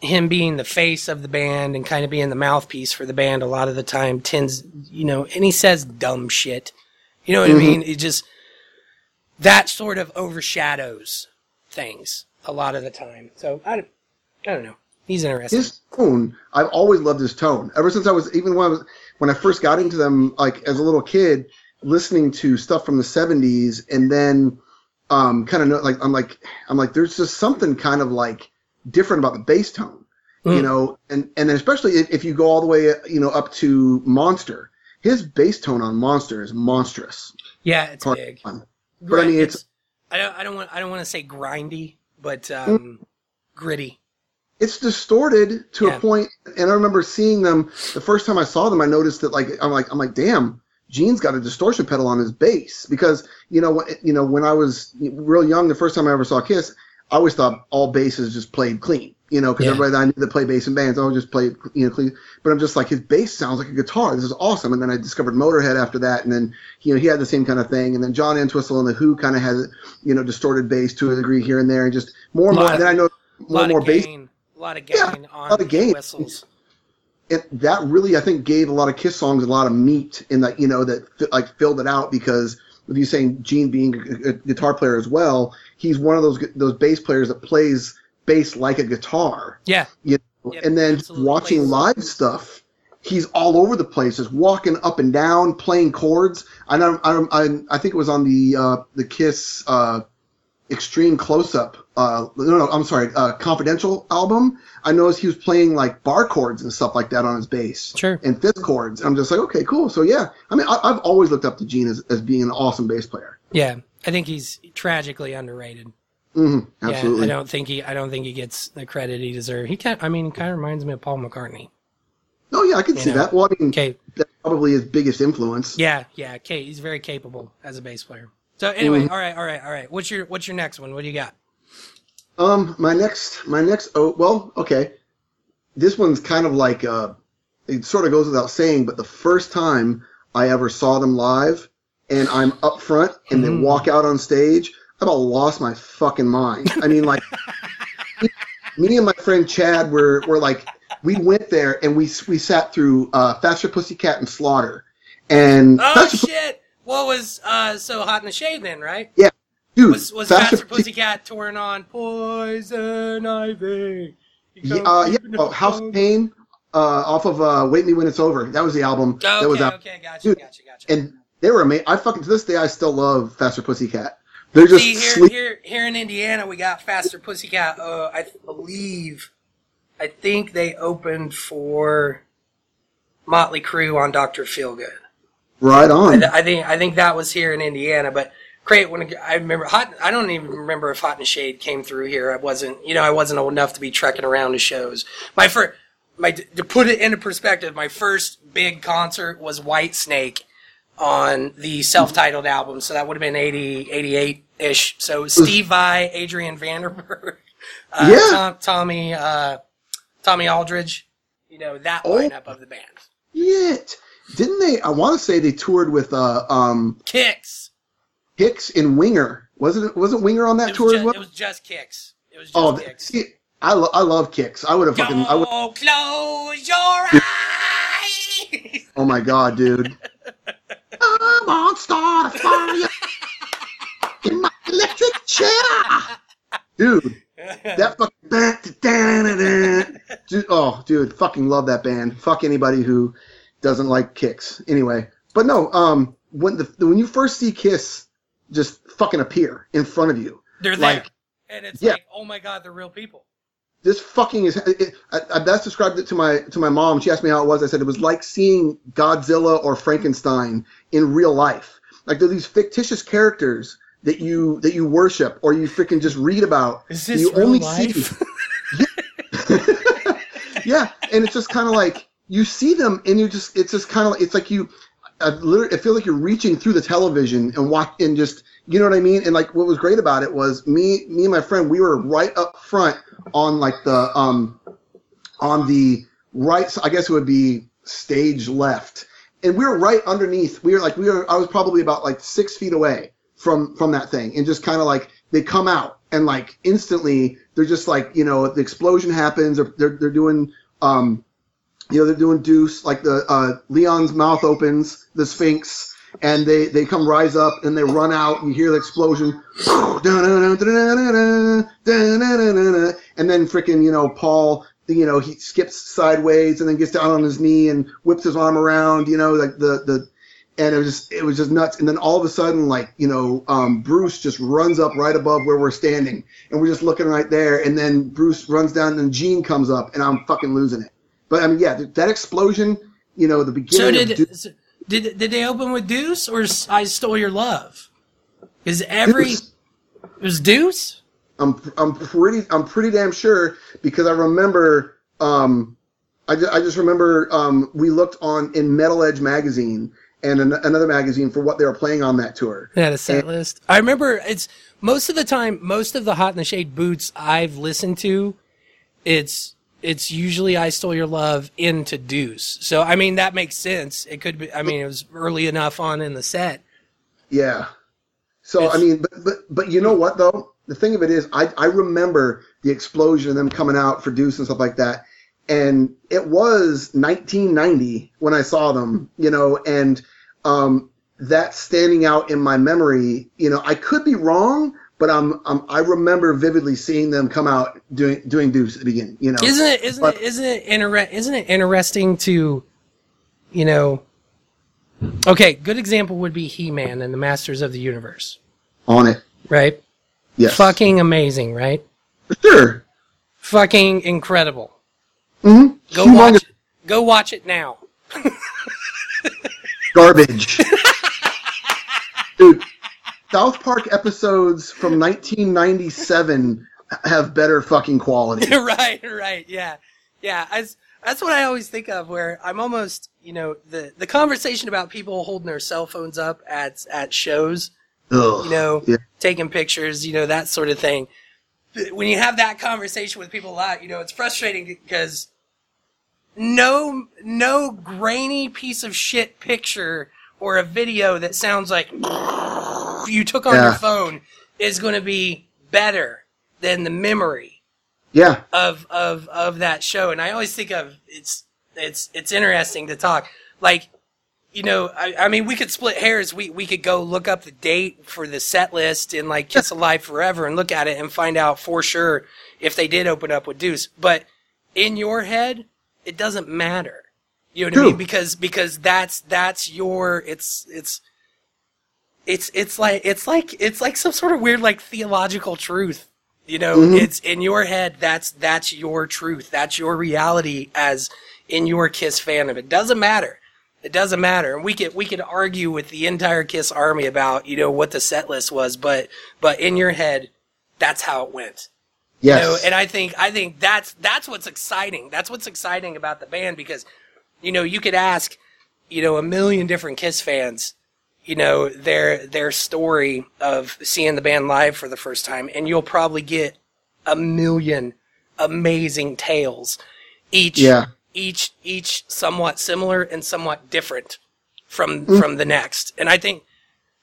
him being the face of the band and kind of being the mouthpiece for the band a lot of the time tends, you know, and he says dumb shit. You know what I mm-hmm. mean? It just that sort of overshadows things a lot of the time. So I, don't- I don't know. He's interesting. his tone i've always loved his tone ever since i was even when i was when i first got into them like as a little kid listening to stuff from the 70s and then um kind of like i'm like i'm like there's just something kind of like different about the bass tone you Mm. know and and then especially if, if you go all the way you know up to monster his bass tone on monster is monstrous yeah, it's Hard big. on. but i mean it's I don't. I don't want. I don't want to say grindy, but Mm. um, gritty. It's distorted to Yeah. a point and i remember seeing them the first time i saw them i noticed that like i'm like i'm like damn gene's got a distortion pedal on his bass because you know what you know when i was real young the first time i ever saw kiss i always thought all basses just played clean you know because Yeah. everybody that i knew that played bass in bands oh just play you know clean but i'm just like his bass sounds like a guitar this is awesome and then i discovered motorhead after that and then you know he had the same kind of thing and then john entwistle and the who kind of has you know distorted bass to a degree here and there and just more and more of- then i know more and more bass. A lot of gain Yeah, on lot of gain. whistles. it, that really I think gave a lot of Kiss songs a lot of meat in that you know that like filled it out because with you saying Gene being a, a guitar player as well, he's one of those those bass players that plays bass like a guitar. Yeah. You know? Yep, and then watching plays- live stuff, he's all over the place, just walking up and down, playing chords. I know I, I, I think it was on the uh, the Kiss uh, Extreme Close Up. Uh, no, no, I'm sorry, uh, Confidential album. I noticed he was playing like bar chords and stuff like that on his bass. Sure. And fifth chords. I'm just like, okay, cool. So yeah, I mean, I, I've always looked up to Gene as, as being an awesome bass player. Yeah, I think he's tragically underrated. hmm Yeah, absolutely. I don't think he. I don't think he gets the credit he deserves. He kind. I mean, kind of reminds me of Paul McCartney. oh yeah, I can see know. that. Well, I mean, Okay. that's probably his biggest influence. Yeah, yeah. Kate, he's very capable as a bass player. So anyway, Mhm. all right, all right, all right. What's your What's your next one? What do you got? Um, my next, my next. Oh, well, okay. This one's kind of like uh, it sort of goes without saying, but the first time I ever saw them live, and I'm up front, and they Mhm. walk out on stage, I about lost my fucking mind. I mean, like, me and my friend Chad were were like, we went there and we we sat through uh, Faster Pussycat and Slaughter, and Oh Faster shit! What was uh so hot in the shade then? Right? Dude, Was was Faster Pussycat touring on Poison Ivy? Yeah, uh, yeah, oh, House of Pain, uh, off of uh, Wake Me When It's Over. That was the album Oh, that was okay, out. okay, gotcha, Dude, gotcha, gotcha. And they were amazing. I fucking to this day I still love Faster Pussycat. They're just See here, sleep. here, here in Indiana, we got Faster Pussycat. Uh, I believe, I think they opened for Motley Crue on Doctor Feelgood. right on. I, I think I think that was here in Indiana, but great when I remember hot. I don't even remember if Hot and Shade came through here. I wasn't, you know, I wasn't old enough to be trekking around to shows. My first, my to put it into perspective, my first big concert was Whitesnake on the self-titled album, so that would have been 80, 88 ish. So Steve Vai, Adrian Vandenberg, uh, Yeah. Tom, Tommy, uh, Tommy Aldridge, you know that Oh. lineup of the band. Shit. Didn't they? I want to say they toured with uh, um, Kix. Kix and Winger. Wasn't it? Wasn't Winger on that tour was, as well? it was just Kix. It was just oh, Kix. see, I, lo- I love Kix. I would have fucking. I would. Close your eyes. Oh my god, dude. I'm on start a fire in my electric chair, dude. That fucking to dude, oh, dude, fucking love that band. Fuck anybody who doesn't like Kix. Anyway, but no, um, when the when you first see Kiss just fucking appear in front of you, They're there. like and it's Yeah. like, oh my god, they're real people. this fucking is. It, I, I best described it to my to my mom. She asked me how it was. I said it was like seeing Godzilla or Frankenstein in real life. Like they're these fictitious characters that you that you worship or you freaking just read about. Is this you real only life? yeah, and it's just kind of like you see them, and you just it's just kind of it's like you. I I feel like you're reaching through the television and watch and just you know what I mean. And like what was great about it was me, me and my friend, we were right up front on like the um on the right. I guess it would be stage left, and we were right underneath. We were like we were. I was probably about like six feet away from from that thing, and just kind of like they come out and like instantly they're just like you know the explosion happens or they're they're doing um you know they're doing deuce like the uh leon's mouth opens the sphinx and they they come rise up and they run out and you hear the explosion and then freaking you know paul you know he skips sideways and then gets down on his knee and whips his arm around you know like the the and it was just it was just nuts. And then all of a sudden, like you know, um, Bruce just runs up right above where we're standing, and we're just looking right there. And then Bruce runs down, and Gene comes up, and I'm fucking losing it. But I mean, yeah, that explosion, you know, the beginning. So did Deuce, did did they open with Deuce or I Stole Your Love? Is every Deuce, it was Deuce? I'm I'm pretty I'm pretty damn sure because I remember. Um, I, ju- I just remember um, we looked on in Metal Edge magazine and an- another magazine for what they were playing on that tour. They had a set list. I remember it's most of the time, most of the Hot in the Shade boots I've listened to, it's it's usually I Stole Your Love into Deuce. So I mean that makes sense. It could be. I mean it was early enough on in the set. Yeah. So It's- I mean, but, but but you know what though? The thing of it is, I I remember the explosion and them coming out for Deuce and stuff like that, and it was 1990 when I saw them, you know, and um, that standing out in my memory. You know, I could be wrong, but I'm, I'm I remember vividly seeing them come out doing doing Deuce at the beginning. You know, Isn't it? Isn't But- it? Isn't it? Inter- isn't it interesting to, you know? Okay, good example would be He Man and the Masters of the Universe, on it. right? Yes. Fucking amazing, right? Sure. Fucking incredible. Mm-hmm. Go watch it. Go watch it now. garbage. Dude, South Park episodes from 1997 have better fucking quality. right, right, yeah, yeah. As that's what I always think of. Where I'm almost, you know, the the conversation about people holding their cell phones up at at shows, Ugh. you know, Yeah. taking pictures, you know, that sort of thing. When you have that conversation with people a lot, you know, it's frustrating because no no grainy piece of shit picture or a video that sounds like you took on your phone is going to be better than the memory Yeah. of of of that show. And i always think of it's it's it's interesting to talk. Like you know i, I mean we could split hairs. We we could go look up the date for the set list in like kiss alive forever and look at it and find out for sure if they did open up with deuce. But in your head it doesn't matter. You know what i mean? Because because that's that's your it's it's it's it's like it's like it's like some sort of weird like theological truth you know? Mm-hmm. It's in your head that's that's your truth. That's your reality as in your kiss fandom. It doesn't matter. It doesn't matter. And we could we could argue with the entire kiss army about you know what the set list was but but in your head that's how it went. You Yes. know, and I think I think that's that's what's exciting. That's what's exciting about the band because, you know, you could ask, you know, a million different Kiss fans, you know, their their story of seeing the band live for the first time, and you'll probably get a million amazing tales, each Yeah. each each somewhat similar and somewhat different from mm. from the next. And I think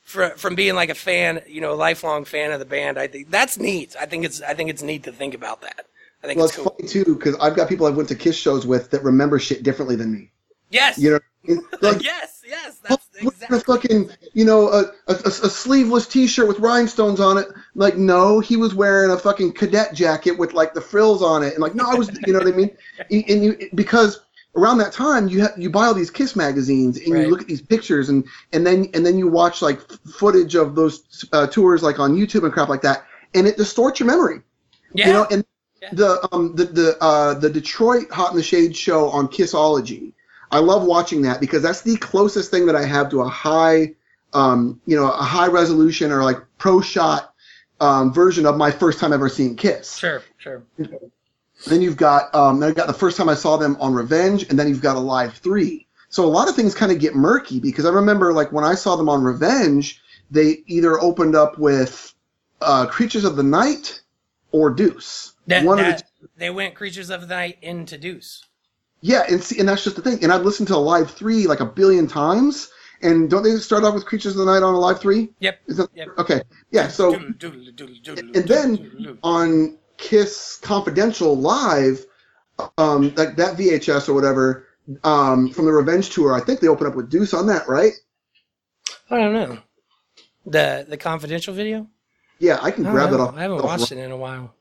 fr from being like a fan, you know, a lifelong fan of the band, I think that's neat. I think it's I think it's neat to think about that. I think well, it's it's cool. funny too because I've got people I went to Kiss shows with that remember shit differently than me. Yes. You know, like, yes, yes, that's exactly. a fucking, you know, a, a, a, a sleeveless T-shirt with rhinestones on it. Like, no, he was wearing a fucking cadet jacket with like the frills on it, and like, no, I was, you know what I mean? And you because around that time you ha- you buy all these Kiss magazines and Right. you look at these pictures and and then and then you watch like f- footage of those uh, tours like on YouTube and crap like that. and it distorts your memory. Yeah. You know, and Yeah. the um the the uh the Detroit Hot in the Shade show on Kissology. I love watching that because that's the closest thing that I have to a high um you know a high resolution or like pro shot um, version of my first time ever seeing Kiss. sure, sure. Then you've got um, then I got the first time I saw them on Revenge, and then you've got Alive III. So a lot of things kind of get murky because I remember like when I saw them on Revenge, they either opened up with uh, Creatures of the Night or Deuce. That, One of that- the they went Creatures of the Night into Deuce. Yeah, and see, and that's just the thing. And I've listened to Alive III like a billion times. And don't they start off with Creatures of the Night on Alive III? Yep. That, Yep. Okay. Yeah. So Doodle, doodle, doodle, doodle, and then on Kiss Confidential Live, um, like that VHS or whatever, um, from the Revenge tour, I think they open up with Deuce on that, right? I don't know. The the confidential video? Yeah, I can I, grab that off. I haven't off- watched it in a while.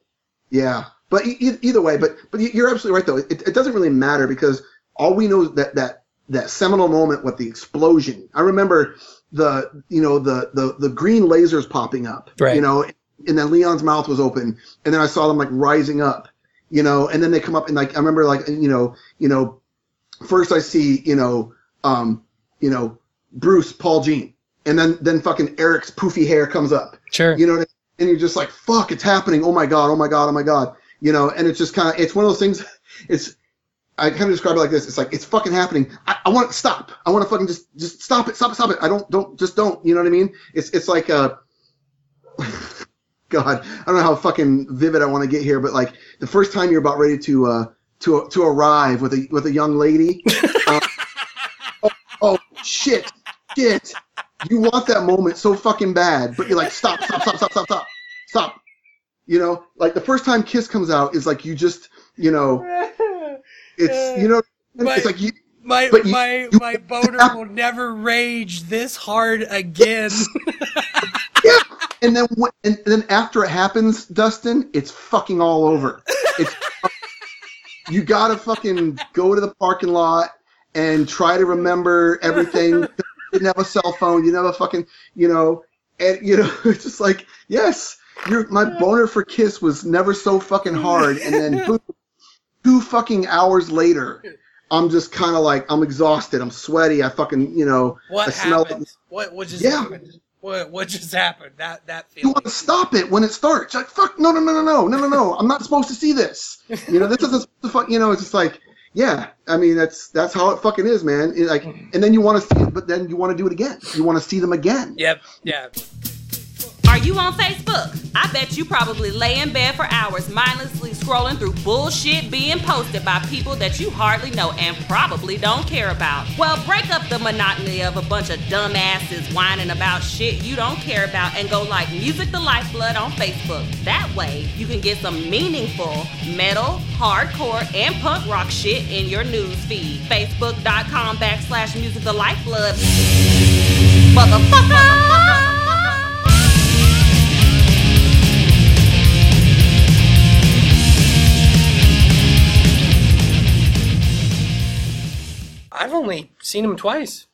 Yeah, but e- either way, but but you're absolutely right though. It, it doesn't really matter because all we know is that that that seminal moment with the explosion. I remember the you know the the the green lasers popping up. Right. You know, and then Leon's mouth was open, and then I saw them like rising up. You know, and then they come up and like I remember like you know you know first I see you know um you know Bruce Paul Gene, and then then fucking Eric's poofy hair comes up Sure. you know, what I- and you're just like, fuck, it's happening. Oh my god, oh my god, oh my god. You know, and it's just kind of, it's one of those things. It's, I kind of describe it like this. It's like it's fucking happening. I, I want to stop. I want to fucking just, just stop it, stop it, stop it. I don't, don't, just don't. You know what I mean? It's, it's like, uh, God, I don't know how fucking vivid I want to get here, but like the first time you're about ready to, uh, to, to arrive with a, with a young lady. uh, oh, oh shit, shit you want that moment so fucking bad, but you're like, stop, stop, stop, stop, stop, stop, stop. You know, like the first time Kiss comes out is like you just, you know, it's you know, But- it's like you. My you- my you- my boner will never rage this hard again. Yeah. And then and then after it happens, Dustin, it's fucking all over. It's you gotta fucking go to the parking lot and try to remember everything. You didn't have a cell phone. You didn't have a fucking, you know, and you know, it's just like yes, your my boner for Kiss was never so fucking hard, and then boom, two fucking hours later. I'm just kind of like I'm exhausted. I'm sweaty. I fucking you know What I smell happened? What what just Yeah. happened? What what just happened? That that you want to stop it when it starts. Like, fuck, no, no, no, no, no, no, no, no. I'm not supposed to see this. You know, this isn't the fuck. You know, it's just like, yeah. I mean, that's that's how it fucking is, man. It, like, and then you want to see it, but then you want to do it again. You want to see them again. Yep. Yeah. Are you on Facebook? I bet you probably lay in bed for hours mindlessly scrolling through bullshit being posted by people that you hardly know and probably don't care about. Well, break up the monotony of a bunch of dumbasses whining about shit you don't care about and go like Music the Lifeblood on Facebook. That way, you can get some meaningful metal, hardcore, and punk rock shit in your news feed. Facebook.com backslash Music the Lifeblood. Motherfucker! I've only seen him twice.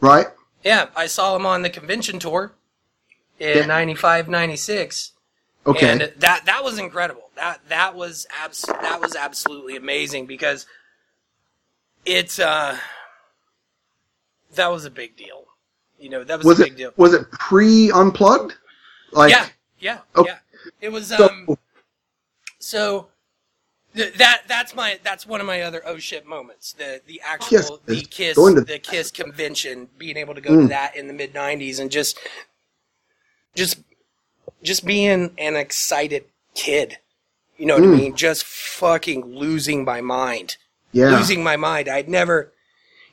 Right? Yeah, I saw him on the convention tour in Yeah. 95, 96. Okay. And that that was incredible. That that was abs- that was absolutely amazing because it's uh that was a big deal. You know, that was, was a big it deal. was it pre unplugged? Like, yeah, yeah, Okay. yeah. It was so- um so th- that that's my that's one of my other oh shit moments. The the actual Yes, the Kiss to- the Kiss convention, being able to go to Mm. that in the mid '90s and just just just being an excited kid. You know what I Mm. mean? Just fucking losing my mind yeah, losing my mind. I'd never,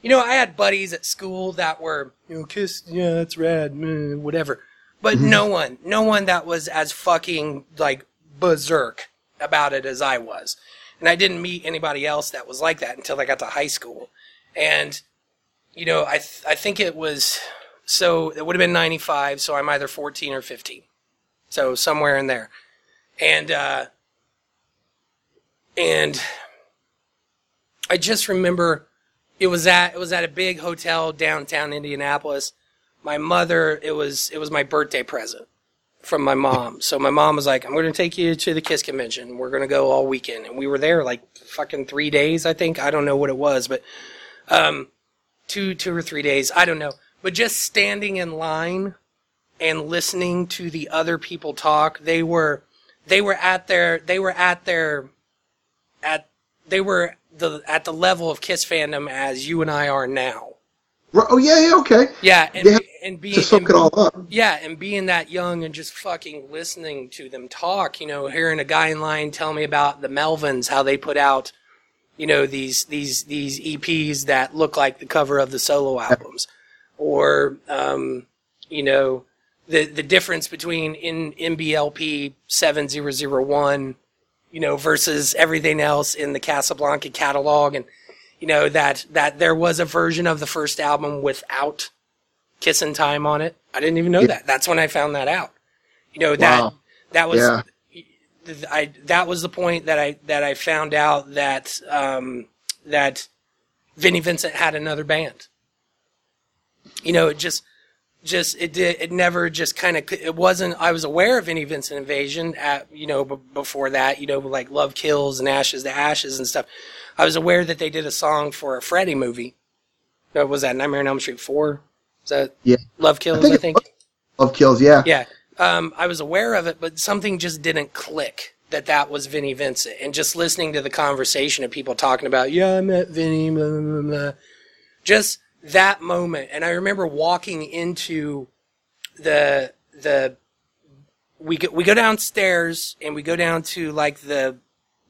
you know, I had buddies at school that were, you know, Kiss, yeah, that's rad, meh, whatever. But Mm-hmm. no one, no one that was as fucking like berserk about it as I was. And I didn't meet anybody else that was like that until I got to high school. And, you know, I, th- I think it was, so it would have been 95, so I'm either 14 or 15. So somewhere in there. And, uh, and I just remember it was at it was at a big hotel downtown Indianapolis. My mother, it was it was my birthday present from my mom. So my mom was like, "I'm going to take you to the Kiss convention. We're going to go all weekend." And we were there like fucking three days, I think. I don't know what it was, but um, two two or three days, I don't know. But just standing in line and listening to the other people talk, they were they were at their they were at their at they were the at the level of Kiss fandom as you and I are now. Oh yeah, yeah, okay. Yeah, and Yeah, and being soak it all up. yeah, and being that young and just fucking listening to them talk, you know, hearing a guy in line tell me about the Melvins, how they put out, you know, these these these EPs that look like the cover of the solo albums, or um, you know, the the difference between in NBLP seven zero zero one, you know, versus everything else in the Casablanca catalog, and you know that that there was a version of the first album without Kissin' Time on it. I didn't even know that. That's when I found that out. You know that Wow. that was Yeah. I that was the point that I that I found out that um, that Vinnie Vincent had another band. You know, it just just it did it never just kind of it wasn't I was aware of Vinnie Vincent Invasion at you know b- before that you know like Love Kills and Ashes to Ashes and stuff. I was aware that they did a song for a Freddy movie. Was that Nightmare on Elm Street four? Is that Yeah. Love Kills? think I think. Love kills, yeah. Yeah. Um, I was aware of it, but something just didn't click that that was Vinnie Vincent. And just listening to the conversation of people talking about, yeah, I met Vinnie, blah, blah, blah, blah. just that moment. And I remember walking into the, the, we go, we go downstairs and we go down to like the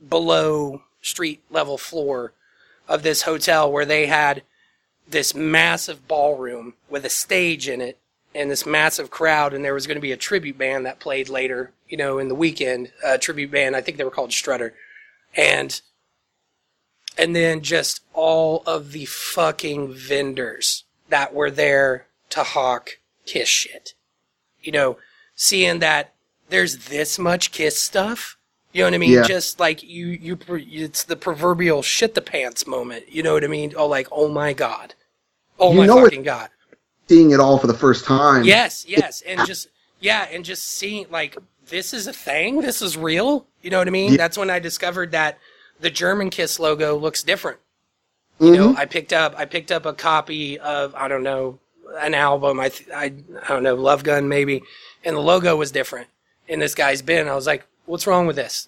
below street level floor of this hotel where they had this massive ballroom with a stage in it and this massive crowd and there was going to be a tribute band that played later you know in the weekend a tribute band i think they were called strutter. And and then just all of the fucking vendors that were there to hawk kiss shit. You know seeing that there's this much kiss stuff you know what i mean? Yeah. just like you you it's the proverbial shit the pants moment you know what i mean? Oh like oh my god oh You my know it- fucking god Seeing it all for the first time. Yes, yes, and just yeah, and just seeing like this is a thing, this is real. You know what I mean? Yeah. That's when I discovered that the German Kiss logo looks different. You mm-hmm. know, I picked up I picked up a copy of I don't know an album. I th- I I don't know Love Gun maybe, and the logo was different in this guy's bin. I was like, what's wrong with this?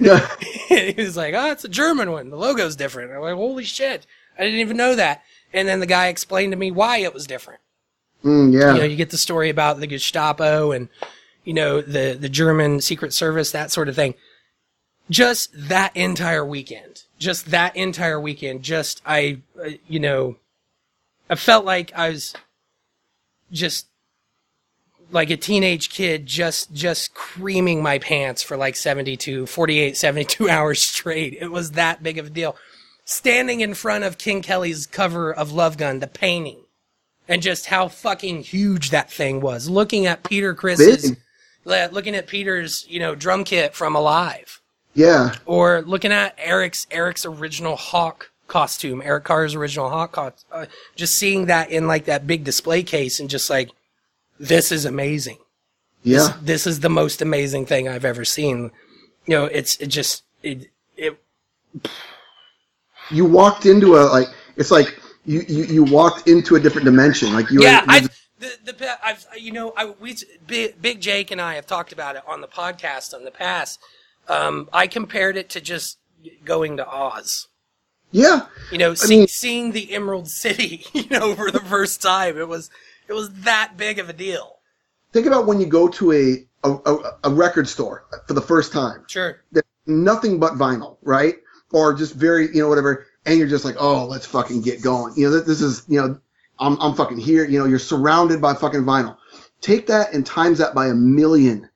Yeah. he was like, oh, it's a German one. The logo's different. I'm like, holy shit, I didn't even know that. And then the guy explained to me why it was different Mm, yeah. you know, you get the story about the Gestapo and you know the the German Secret Service, that sort of thing. Just that entire weekend, just that entire weekend, just I, uh, you know, I felt like I was just like a teenage kid just just creaming my pants for like 72 48 72 hours straight it was that big of a deal standing in front of Ken Kelly's cover of love gun the painting and just how fucking huge that thing was. Looking at Peter Criss's, Big. looking at Peter's, you know, drum kit from Alive, Yeah. or looking at Eric's Eric's original Hawk costume, Eric Carr's original Hawk costume. Uh, just seeing that in like that big display case, and just like, this is amazing. Yeah. This is the most amazing thing I've ever seen. You know, it's it just it it You walked into a like it's like you, you, you walked into a different dimension. Like you yeah, I the the I've you know I we Big, Big Jake and I have talked about it on the podcast in the past. Um, I compared it to just going to Oz. yeah. You know, see, mean- seeing the Emerald City, you know, for the first time, it was it was that big of a deal. Think about when you go to a, a, a, a record store for the first time. Sure. There's nothing but vinyl, right? Or just very, you know, whatever. And you're just like, oh, let's fucking get going. You know, this is, you know, I'm, I'm fucking here. You know, you're surrounded by fucking vinyl. Take that and times that by a million.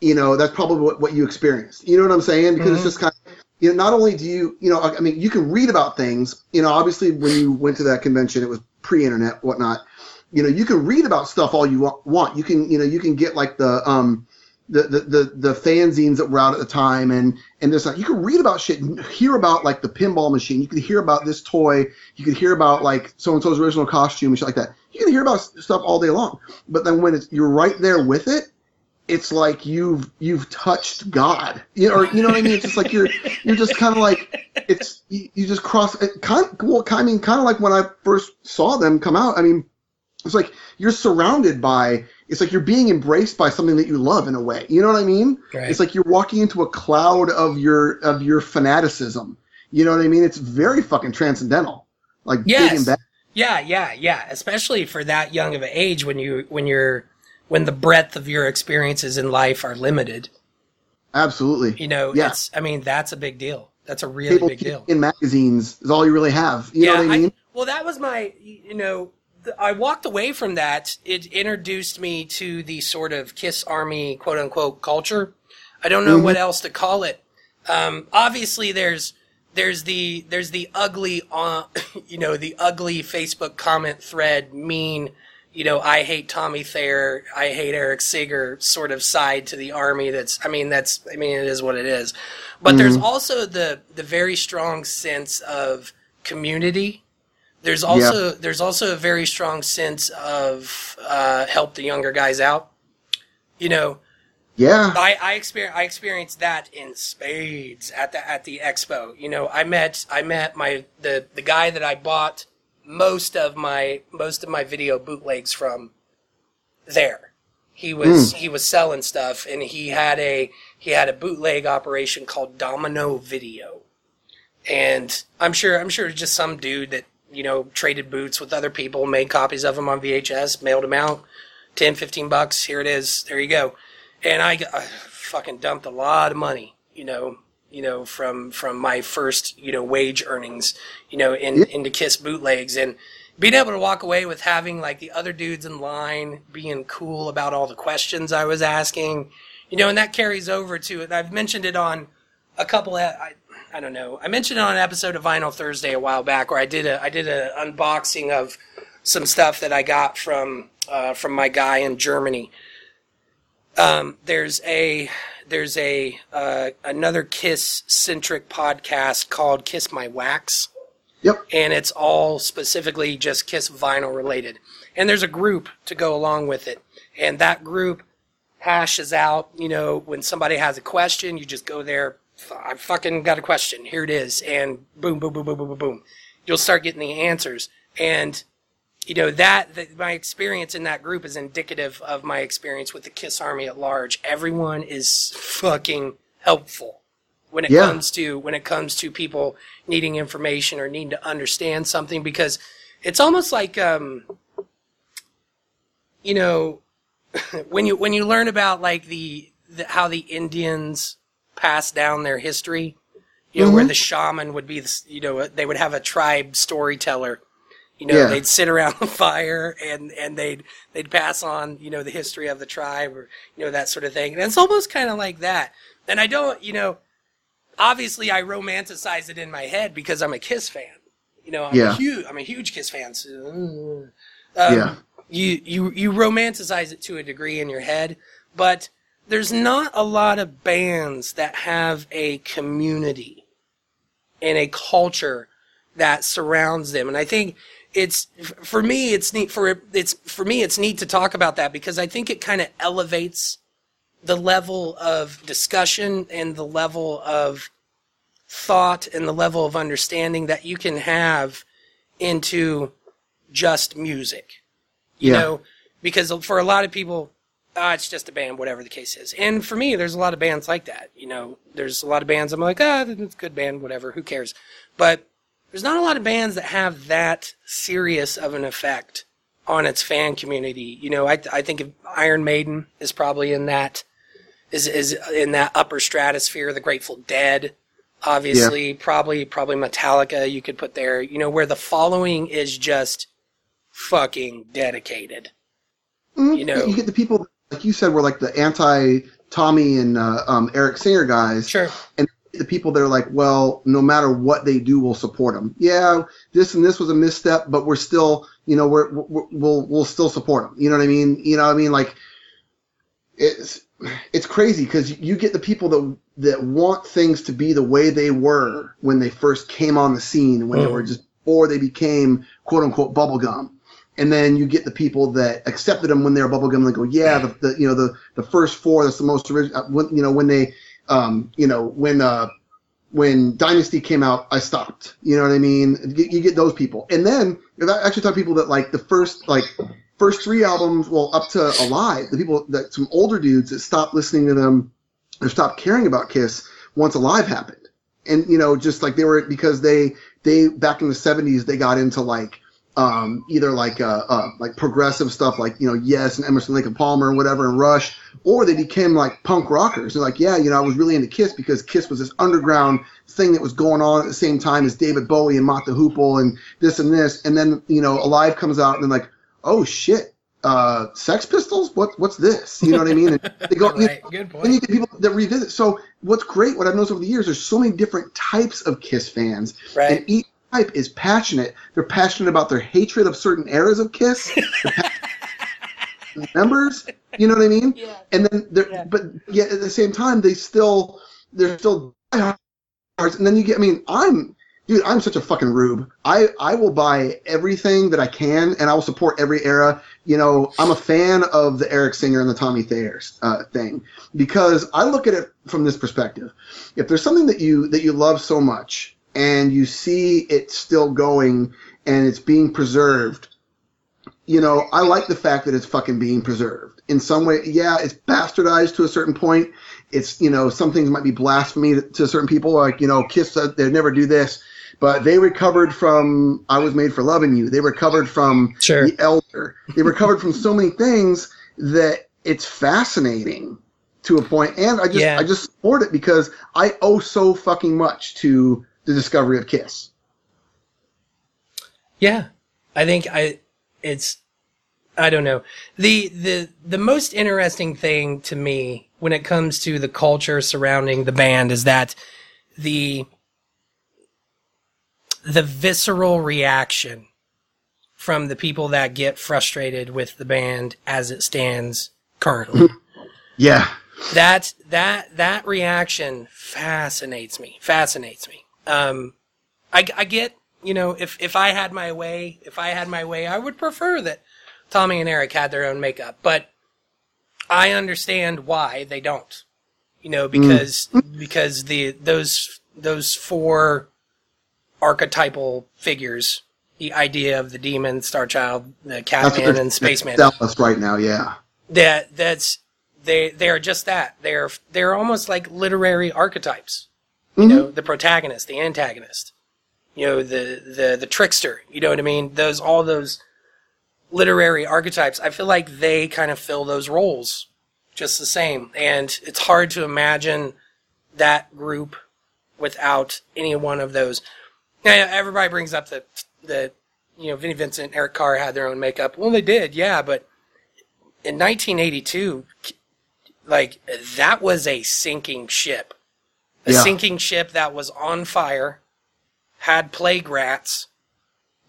You know, that's probably what, what you experienced. You know what I'm saying? Because it's just kind of, you know, not only do you, you know, I mean, you can read about things. You know, obviously when you went to that convention, it was pre-internet, whatnot. You know, you can read about stuff all you want. You can, you know, you can get like the, um, the, the, the, the fanzines that were out at the time and, and this, you can read about shit and hear about like the pinball machine. You can hear about this toy. You can hear about like so-and-so's original costume and shit like that. You can hear about stuff all day long. But then when you're right there with it, it's like you've you've touched God. You know, or you know what I mean? It's just like you're you're just kind of like it's you, you just cross. It kind well, I mean, kind of like when I first saw them come out. I mean, it's like you're surrounded by. It's like you're being embraced by something that you love in a way. You know what I mean? Right. It's like you're walking into a cloud of your of your fanaticism. You know what I mean? It's very fucking transcendental. Like big Yes. and bad. Yeah, yeah, yeah. Especially for that young of an age when you when you're when the breadth of your experiences in life are limited. Absolutely. You know, Yeah. it's I mean, that's a big deal. That's a really Cable big deal. in magazines is all you really have. You know what I mean? well, that was my, you know, I walked away from that. It introduced me to the sort of Kiss Army quote unquote culture. I don't know what else to call it. Um, obviously, there's there's the there's the ugly, uh, you know, the ugly Facebook comment thread, mean, you know, I hate Tommy Thayer, I hate Eric Singer sort of side to the army. That's, I mean, that's, I mean, it is what it is. But there's also the the very strong sense of community. There's also there's also a very strong sense of uh, help the younger guys out. You know, Yeah. I I experience I experienced that in spades at the at the expo. You know, I met I met my the the guy that I bought most of my most of my video bootlegs from there. He was he was selling stuff and he had a he had a bootleg operation called Domino Video. And I'm sure I'm sure it's just some dude that, you know, traded boots with other people, made copies of them on VHS, mailed them out, 10 15 bucks, here it is. There you go and I, I fucking dumped a lot of money, you know, you know, from from my first, you know, wage earnings, you know, in into Kiss bootlegs and being able to walk away with having like the other dudes in line being cool about all the questions I was asking, you know, and that carries over to it. I've mentioned it on a couple of, I, I don't know. I mentioned it on an episode of Vinyl Thursday a while back where I did a I did an unboxing of some stuff that I got from uh, from my guy in Germany um, there's a there's a uh, another Kiss centric podcast called Kiss My Wax, Yep. and it's all specifically just Kiss vinyl related. And there's a group to go along with it, and that group hashes out. You know, when somebody has a question, you just go there. I fucking got a question. Here it is, and boom, boom, boom, boom, boom, boom, boom. You'll start getting the answers, and you know that, my experience in that group is indicative of my experience with the Kiss Army at large. Everyone is fucking helpful when it Yeah. comes to when it comes to people needing information or needing to understand something because it's almost like um you know when you when you learn about like the, the how the Indians pass down their history you know where the shaman would be this- you know they would have a tribe storyteller you know Yeah. they'd sit around the fire and and they'd they'd pass on you know the history of the tribe or you know that sort of thing and it's almost kind of like that and i don't you know obviously i romanticize it in my head because i'm a kiss fan you know i'm Yeah. a huge i'm a huge kiss fan so, um, Yeah. you you you romanticize it to a degree in your head, but there's not a lot of bands that have a community and a culture that surrounds them. And I think it's for me it's neat for it's for me it's neat to talk about that because I think it kind of elevates the level of discussion and the level of thought and the level of understanding that you can have into just music you Yeah. know, because for a lot of people, ah, it's just a band, whatever the case is. And for me, there's a lot of bands like that. You know, there's a lot of bands I'm like, ah, it's a good band, whatever, who cares? But there's not a lot of bands that have that serious of an effect on its fan community. You know, I, I think of Iron Maiden is probably in that, is, is in that upper stratosphere, the Grateful Dead. Obviously, probably, probably Metallica you could put there, you know, where the following is just fucking dedicated. Mhm. You know. you get the people like you said were like the anti Tommy and uh, um, Eric Singer guys, Sure. and the people that are like, well, no matter what they do, we'll support them. Yeah, this and this was a misstep, but we're still, you know, we're, we're we'll we'll still support them. You know what I mean? You know what I mean? Like, it's it's crazy because you get the people that that want things to be the way they were when they first came on the scene, when they Mhm. were just before they became quote unquote bubblegum. And then you get the people that accepted them when they were bubblegum. They go, yeah, the, the you know the the first four that's the most original. When, you know when they um, you know when uh, when Dynasty came out, I stopped. You know what I mean? You, you get those people, and then I actually talk to people that like the first like first three albums, well, up to Alive, the people that some older dudes that stopped listening to them or stopped caring about Kiss once Alive happened, and you know just like they were because they they back in the '70s they got into like um, either like uh, uh, like progressive stuff like you know Yes and Emerson Lake and Palmer and whatever and Rush, or they became like punk rockers. They're like, yeah, you know, I was really into Kiss because Kiss was this underground thing that was going on at the same time as David Bowie and Mott the Hoople and this and this, and then you know Alive comes out and they're like, oh shit. Uh, Sex Pistols? What? What's this? You know what I mean? And they go. Right, you know, good point. Then you get people that revisit. So what's great, what I've noticed over the years, there's so many different types of Kiss fans, Right. and each type is passionate. They're passionate about their hatred of certain eras of Kiss. Members, you know what I mean? Yeah. And then they're, Yeah. but yet at the same time, they still, they're still diehards. And then you get, I mean, I'm, dude, I'm such a fucking rube. I, I will buy everything that I can, and I will support every era. You know, I'm a fan of the Eric Singer and the Tommy Thayer uh, thing because I look at it from this perspective. If there's something that you that you love so much and you see it still going and it's being preserved, you know, I like the fact that it's fucking being preserved in some way. Yeah, it's bastardized to a certain point. It's you know some things might be blasphemy to, to certain people, like you know Kiss said they'd never do this, but they recovered from "I Was Made for Loving You." They recovered from Sure. the Elder. They recovered from so many things that it's fascinating to a point, and I just Yeah. I just support it because I owe so fucking much to the discovery of Kiss. Yeah, I think I it's I don't know the the the most interesting thing to me when it comes to the culture surrounding the band is that the the visceral reaction from the people that get frustrated with the band as it stands currently. Yeah, that that that reaction fascinates me. Fascinates me. Um, I, I get you know if if I had my way, if I had my way, I would prefer that Tommy and Eric had their own makeup, but I understand why they don't. You know because because the those those four archetypal figures, the idea of the demon, Star Child, the that's Catman, and Spaceman selling us right now. Yeah, that that's they they are just that they're they're almost like literary archetypes you mm-hmm. know the protagonist the antagonist you know the the the trickster you know what i mean? Those all those literary archetypes i feel like they kind of fill those roles just the same. And it's hard to imagine that group without any one of those. Now everybody brings up that that you know vinnie vincent eric carr had their own makeup. Well they did yeah but in 1982, like that was a sinking ship, a Yeah. sinking ship that was on fire, had plague rats,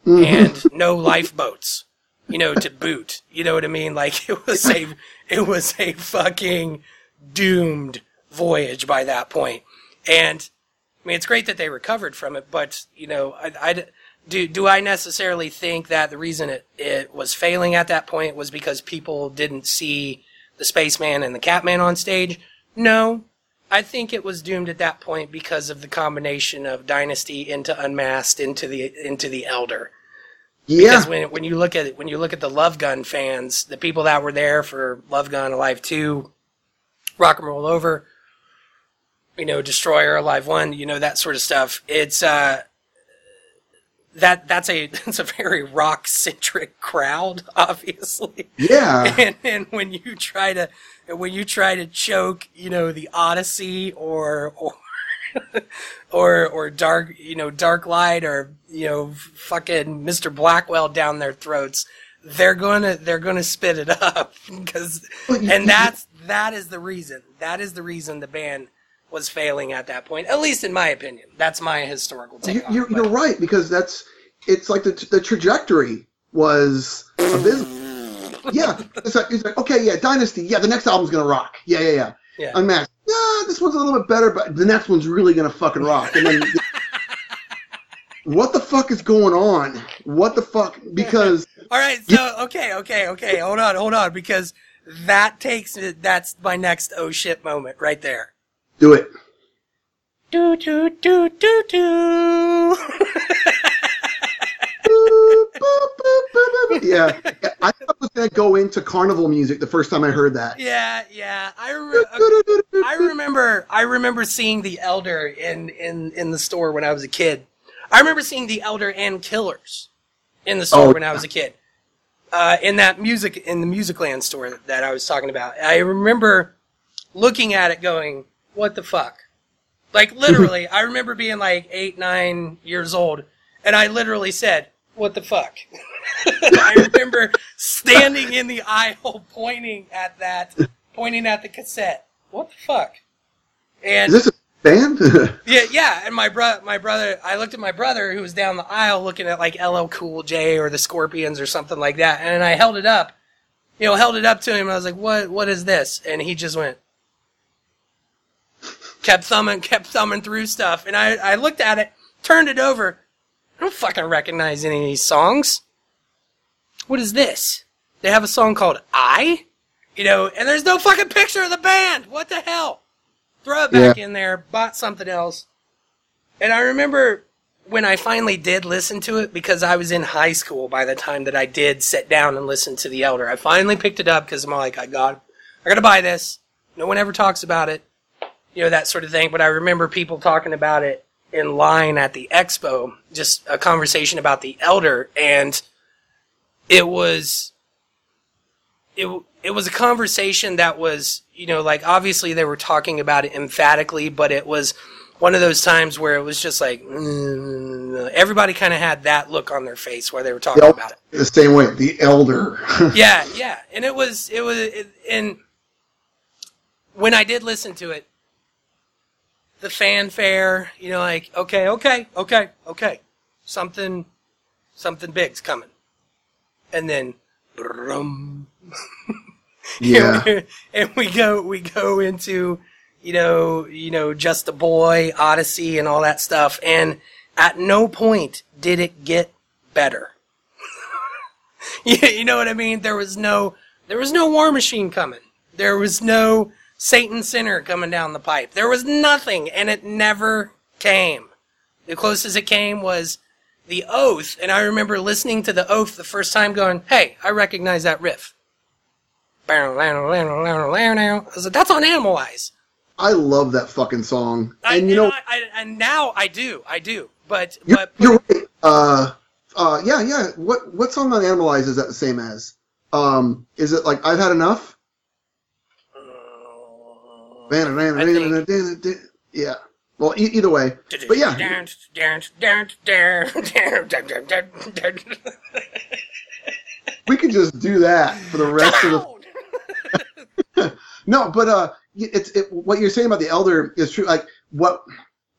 Mm-hmm. and no lifeboats. You know, to boot. You know what I mean? Like it was a, it was a fucking doomed voyage by that point. And I mean, it's great that they recovered from it, but you know, I, I do do I necessarily think that the reason it, it was failing at that point was because people didn't see the spaceman and the catman on stage? No. I think it was doomed at that point because of the combination of Dynasty into Unmasked into the into the Elder. yeah, Because when when you look at it, when you look at the Love Gun fans, the people that were there for Love Gun Alive Two, Rock and Roll Over, you know, Destroyer Alive One, you know that sort of stuff. It's uh, that that's a that's a very rock centric crowd, obviously. yeah. and, and when you try to when you try to choke, you know, the Odyssey or or or or dark, you know, Dark Light or you know, fucking Mr. Blackwell down their throats, they're gonna they're gonna spit it up because and that's that is the reason that is the reason the band was failing at that point, at least in my opinion. That's my historical take. You- you're right because that's it's like the the trajectory was abysmal. yeah, it's like, it's like okay, yeah, Dynasty, yeah, the next album's gonna rock. Yeah, yeah, yeah. Yeah. Unmasked, yeah, this one's a little bit better, but the next one's really gonna fucking rock. And then what the fuck is going on? What the fuck? Because All right, so okay, okay, okay. Hold on, hold on, because that takes. That's my next oh shit moment right there. Do it. Do do do do do. Yeah, Yeah, I thought it was gonna go into carnival music the first time I heard that. yeah, yeah. I re- I remember I remember seeing the Elder in in in the store when I was a kid. I remember seeing the Elder and Killers in the store Oh, when I was a kid. Uh, in that music in the Musicland store that I was talking about. I remember looking at it going, "What the fuck?" Like literally, I remember being like 8 9 years old and I literally said, "What the fuck?" I remember standing in the aisle pointing at that pointing at the cassette. What the fuck? And Is this a band? yeah, yeah, and my bro, my brother, I looked at my brother who was down the aisle looking at like LL Cool J or the Scorpions or something like that, and I held it up, you know, held it up to him. I was like, "What? What is this?" And he just went, kept thumbing, kept thumbing through stuff, and I, I looked at it, turned it over. I don't fucking recognize any of these songs. What is this? They have a song called "I," you know, and there's no fucking picture of the band. What the hell? throw it back in there, bought something else. And I remember when I finally did listen to it because I was in high school by the time that I did sit down and listen to The Elder. I finally picked it up because I'm like, I got, I gotta buy this. No one ever talks about it, you know, that sort of thing. But I remember people talking about it in line at the expo, just a conversation about The Elder, and it was, it it was a conversation that was, you know, like obviously they were talking about it emphatically, but it was one of those times where it was just like mm, everybody kind of had that look on their face while they were talking Yep. about it. the same way, the elder. Yeah, yeah, and it was it was it, and when I did listen to it, the fanfare, you know, like okay, okay, okay, okay, something something big's coming, and then. Brum, yeah. and we go we go into you know you know just a boy odyssey and all that stuff. And at no point did it get better. You, you know what i mean? There was no there was no war machine coming. There was no satan sinner coming down the pipe there was nothing and it never came the closest it came was the oath and i remember listening to the oath the first time going hey i recognize that riff I was like, that's on Animalize. I love that fucking song. I, And you know, I, I, and now I do, I do. But, you're, but, you're right. Uh, uh, yeah, yeah. What what song on Animal Animalize is that the same as? Um, is it like I've had enough? Yeah. Well, e- either way, but yeah, we could just do that for the rest of the No, but uh, it's it, what you're saying about the Elder is true. Like what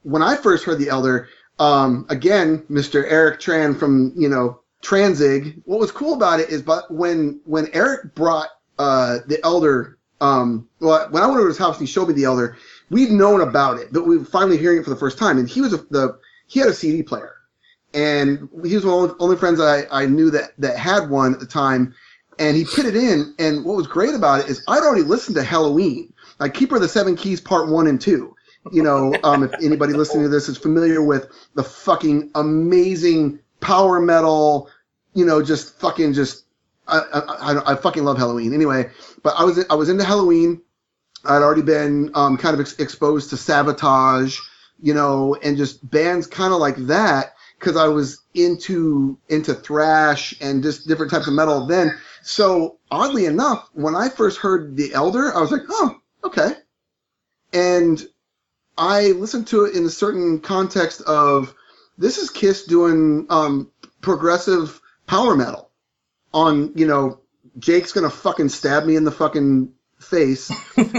when I first heard the Elder, um, again, Mr. Eric Tran from you know Transig. What was cool about it is, but when when Eric brought uh the Elder, um, well, when I went over to his house and he showed me the Elder, we'd known about it, but we were finally hearing it for the first time, and he was a, the he had a CD player, and he was one of the only friends I I knew that that had one at the time and he put it in. And what was great about it is I'd already listened to Helloween, like Keeper of the Seven Keys Part One and Two. You know, um, if anybody listening to this is familiar with the fucking amazing power metal, you know, just fucking just I I, I, fucking love Helloween. Anyway, but I was I was into Helloween. I'd already been um, kind of ex- exposed to Savatage, you know, and just bands kind of like that because I was into into thrash and just different types of metal then. So oddly enough, when I first heard The Elder, I was like, oh, okay. And I listened to it in a certain context of this is Kiss doing um, progressive power metal on, you know, Jake's gonna fucking stab me in the fucking face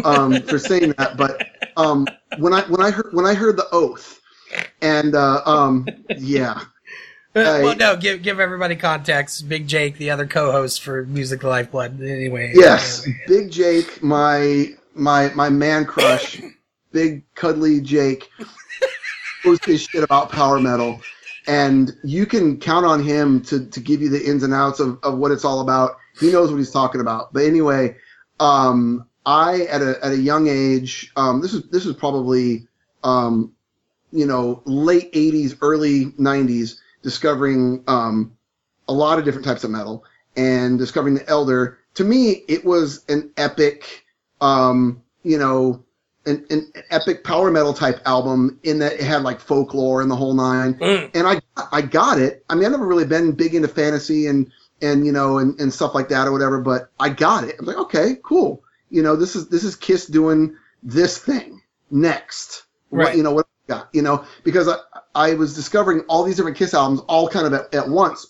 um, for saying that, but um, when I when I heard when I heard the oath, and uh, um, yeah, well, no, give give everybody context. Big Jake, the other co-host for Music Lifeblood. Anyway, Yes, Big Jake, my my my man crush, big cuddly Jake, knows his shit about power metal, and you can count on him to to give you the ins and outs of, of what it's all about. He knows what he's talking about. But anyway, um, I at a at a young age, um, this is this is probably um, you know late '80s, early '90s, discovering um, a lot of different types of metal and discovering the Elder. To me, it was an epic, um, you know, an, an epic power metal type album in that it had like folklore and the whole nine. Mm. And I I got it. I mean, I've never really been big into fantasy and and you know and, and stuff like that or whatever, but I got it. I'm like, okay, cool. You know, this is this is Kiss doing this thing next. Right. What, you know what I got? You know, because I I was discovering all these different Kiss albums all kind of at, at once.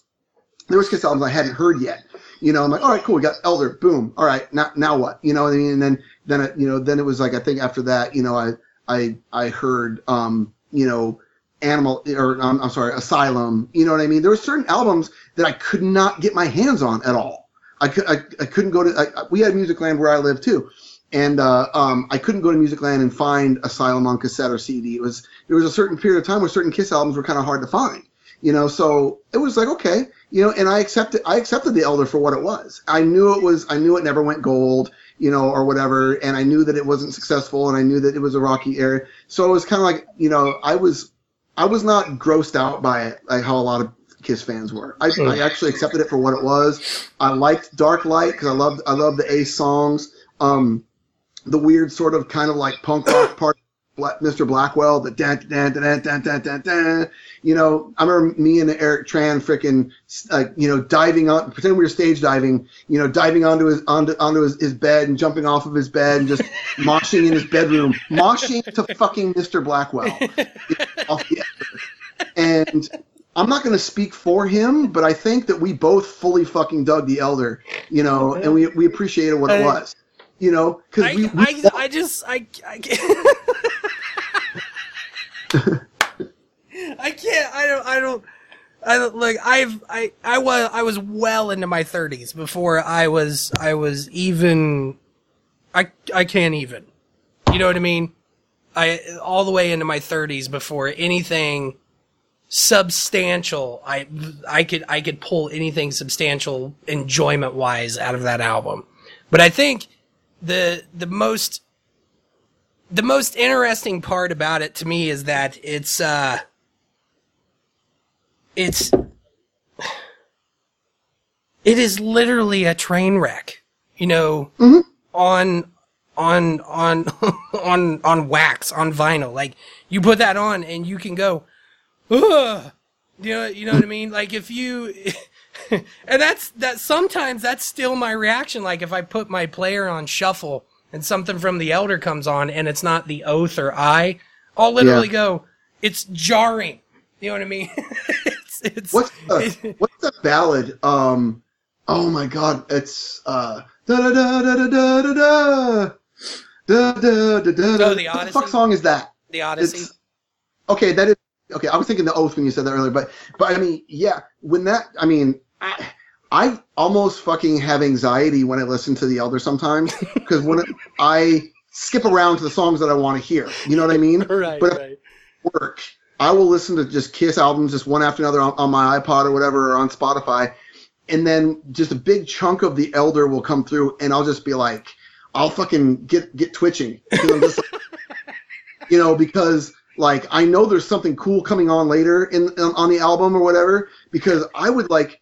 There was Kiss albums I hadn't heard yet. You know, I'm like, all right, cool. We got Elder. Boom. All right, now now what? You know what I mean? And then then it, you know then it was like I think after that, you know, I I I heard um you know Animal or I'm sorry Asylum. You know what I mean? There were certain albums that I could not get my hands on at all. I could I, I couldn't go to. I, we had Musicland where I live too. And uh, um, I couldn't go to Musicland and find Asylum on cassette or CD. It was there was a certain period of time where certain Kiss albums were kind of hard to find you know so it was like okay you know and i accepted i accepted the elder for what it was. I knew it was i knew it never went gold you know or whatever and i knew that it wasn't successful and i knew that it was a rocky area. So it was kind of like you know i was i was not grossed out by it like how a lot of kiss fans were. I, I actually accepted it for what it was. I liked dark light because i loved i loved the ace songs. Um the weird sort of kind of like punk rock part Mr. Blackwell, the dan dan dan dan dan dan dan. You know, I remember me and Eric Tran freaking, uh, you know, diving on, pretending we were stage diving, you know, diving onto his onto onto his, his bed and jumping off of his bed and just moshing in his bedroom, moshing to fucking Mr. Blackwell. Off the effort. and I'm not going to speak for him, but I think that we both fully fucking dug the Elder, you know, and we we appreciated what it was. You know, because I, we, we I, I just I, I can't I can't I don't I don't I don't like I've I I was I was well into my 30s before I was I was even I I can't even. You know what I mean? I all the way into my 30s before anything substantial I I could I could pull anything substantial enjoyment wise out of that album. But I think the the most the most interesting part about it to me is that it's uh it's it is literally a train wreck you know on on on on on wax on vinyl. Like you put that on and you can go Ugh. you know you know what i mean? Like if you and that's that sometimes that's still my reaction. Like if i put my player on shuffle and something from the elder comes on and it's not the oath or i i'll literally Yeah. go it's jarring you know what i mean it's, it's What's the, what's the ballad? Um, oh my God, it's uh, da da da da da da da da da da da da. Oh, the What the fuck song is that? the odyssey It's okay. That is okay. I was thinking the oath when you said that earlier, but but I mean, yeah, when that, I mean, I, I almost fucking have anxiety when I listen to the Elder sometimes because when it, I skip around to the songs that I want to hear. You know what I mean? right but- right work, I will listen to just Kiss albums just one after another on, on my iPod or whatever or on Spotify, and then just a big chunk of the Elder will come through, and I'll just be like, I'll fucking get get twitching, just you know, because like I know there's something cool coming on later in on, on the album or whatever. Because I would like.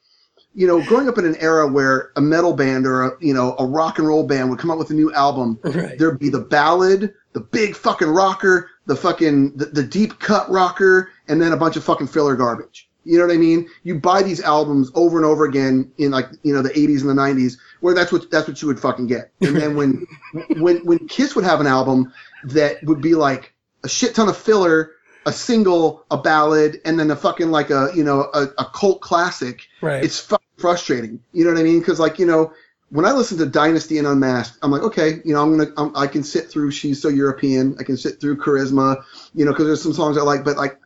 You know, growing up in an era where a metal band or a you know a rock and roll band would come out with a new album, right there'd be the ballad, the big fucking rocker, the fucking the, the deep cut rocker, and then a bunch of fucking filler garbage. You know what I mean? You buy these albums over and over again in like you know the 80s and the 90s, where that's what that's what you would fucking get. And then when when when Kiss would have an album that would be like a shit ton of filler, a single, a ballad, and then a fucking like a you know a, a cult classic, right it's fucking frustrating. You know what I mean? Because like you know, when I listen to Dynasty and Unmasked, I'm like, okay, you know, I'm gonna, I'm, I can sit through She's So European, I can sit through Charisma, you know, because there's some songs I like, but like,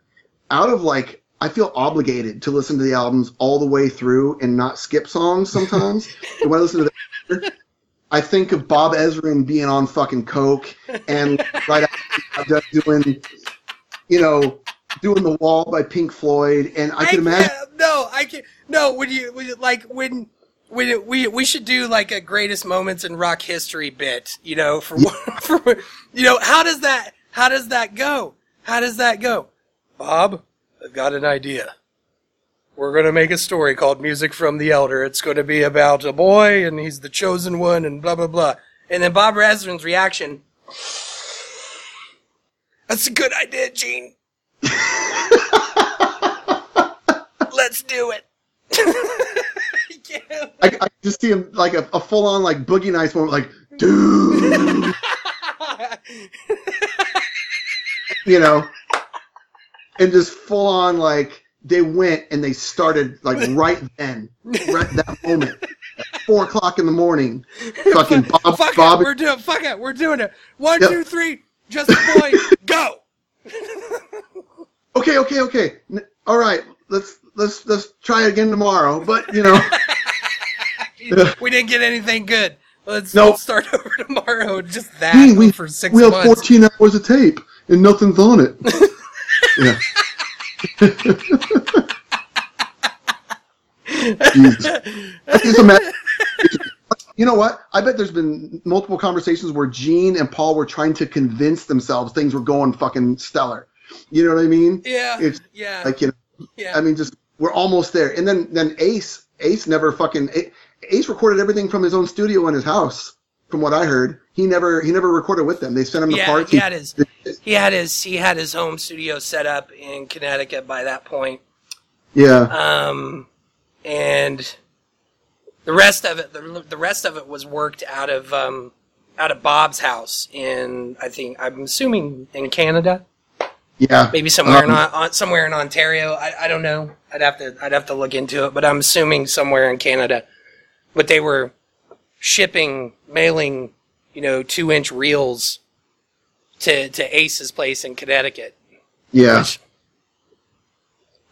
out of like, I feel obligated to listen to the albums all the way through and not skip songs sometimes. when I listen to the, I think of Bob Ezrin being on fucking coke and right after doing, you know, doing the wall by Pink Floyd, and I I can imagine. no, I can't. no. When you, when you like when when it, we we should do like a greatest moments in rock history bit, you know, for for you know how does that how does that go? How does that go? Bob, I've got an idea. We're going to make a story called Music from the Elder. It's going to be about a boy and he's the chosen one and blah blah blah. And then Bob Rasmussen's reaction. That's a good idea, Gene. Let's do it. Yeah. I, I just see him like a, a full on like boogie nights moment, like dude, you know, and just full on like they went and they started like right then, right that moment, at four o'clock in the morning. Fucking Bob, fuck Bob, it, we're doing fuck it, we're doing it. One, Yep. two, three, just a boy, go. okay, okay, okay, N- all right, let's let's let's try it again tomorrow. But you know, we didn't get anything good. Let's, Nope. let's start over tomorrow. Just that hey, we for six we have months. fourteen hours of tape and nothing's on it. yeah. Jesus. I just imagine- you know what? I bet there's been multiple conversations where Gene and Paul were trying to convince themselves things were going fucking stellar. You know what I mean? Yeah, It's yeah, like you know, yeah. I mean, just we're almost there. And then then Ace Ace never fucking Ace recorded everything from his own studio in his house. From what I heard, he never he never recorded with them. They sent him the yeah, parts. he had his he had his he had his home studio set up in Connecticut by that point. yeah. Um, and the rest of it, the, the rest of it was worked out of um, out of Bob's house in I think I'm assuming in Canada, Yeah. maybe somewhere in Um, on, somewhere in Ontario. I, I don't know. I'd have to I'd have to look into it, but I'm assuming somewhere in Canada. But they were shipping, mailing, you know, two inch reels to to Ace's place in Connecticut. Yeah. Which,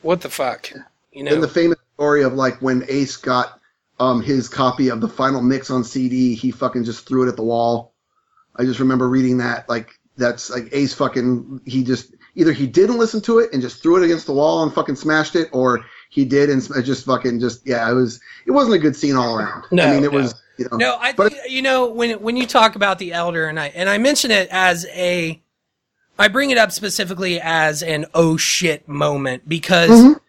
what the fuck, you know? And the famous story of like when Ace got um his copy of the final mix on CD, he fucking just threw it at the wall. I just remember reading that. Like that's like Ace fucking he just either he didn't listen to it and just threw it against the wall and fucking smashed it, or he did and just fucking just yeah, it was it wasn't a good scene all around. No, I mean it no. was you know No, I but you know when when you talk about the elder and I and I mention it as a I bring it up specifically as an oh shit moment because Mhm.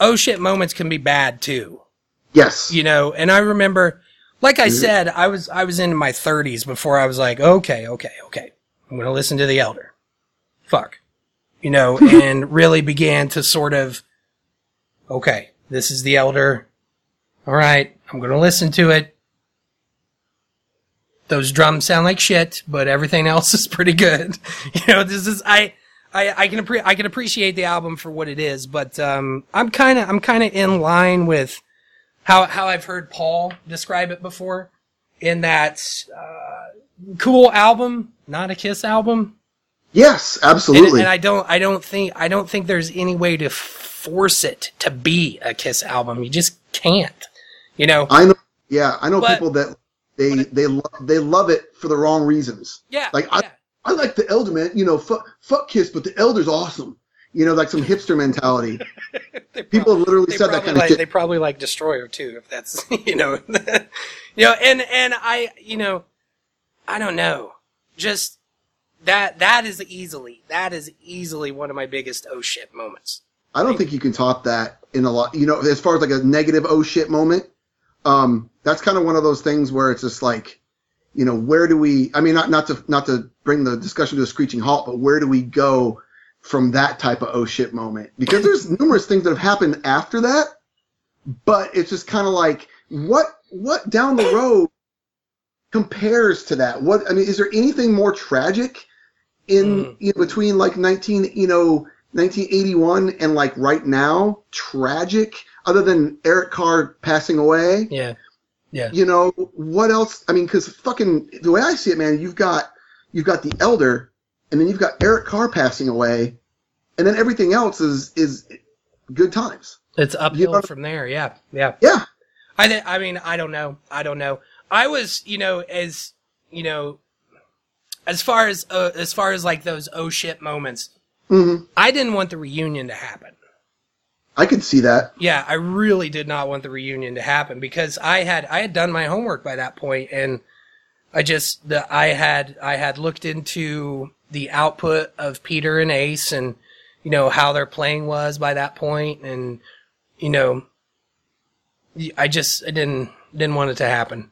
oh shit moments can be bad too. Yes You know, and I remember like I said, I was I was in my 30s before I was like, okay, okay, okay. I'm going to listen to the elder. Fuck. You know, and really began to sort of okay, this is the elder. All right, I'm going to listen to it. Those drums sound like shit, but everything else is pretty good. You know, this is I I, I can appre- I can appreciate the album for what it is, but um, I'm kind of I'm kind of in line with how how I've heard Paul describe it before, in that uh, cool album, not a Kiss album, yes absolutely and I don't I don't think I don't think there's any way to force it to be a Kiss album. You just can't, you know. I know yeah I know But- people that they they lo- they love it for the wrong reasons. yeah, like, I- yeah. I like the Elder man, you know, fuck, fuck Kiss, but the Elder's awesome. You know, like some hipster mentality. People have literally said that kind of shit. They probably like Destroyer too, if that's you know, you know, and and I you know, I don't know, just that that is easily that is easily one of my biggest oh shit moments. I don't think you can top that in a lot. You know, as far as like a negative oh shit moment, um, that's kind of one of those things where it's just like, you know, where do we? I mean, not not to not to bring the discussion to a screeching halt, but where do we go from that type of oh shit moment? Because there's numerous things that have happened after that, but it's just kind of like what what down the road compares to that? What I mean, is there anything more tragic in Mm. you know, between like 19 you know 1981 and like right now tragic other than Eric Carr passing away? Yeah, yeah, You know what else? I mean, because fucking the way I see it, man, you've got you've got the elder, and then you've got Eric Carr passing away, and then everything else is is good times. it's uphill know- from there. Yeah, yeah. Yeah, I th- I mean, I don't know. I don't know. I was, you know, as you know, as far as uh, as far as like those oh shit moments, Mhm. I didn't want the reunion to happen. I could see that. Yeah, I really did not want the reunion to happen because I had I had done my homework by that point and I just the I had I had looked into the output of Peter and Ace and you know how their playing was by that point and you know I just I didn't didn't want it to happen.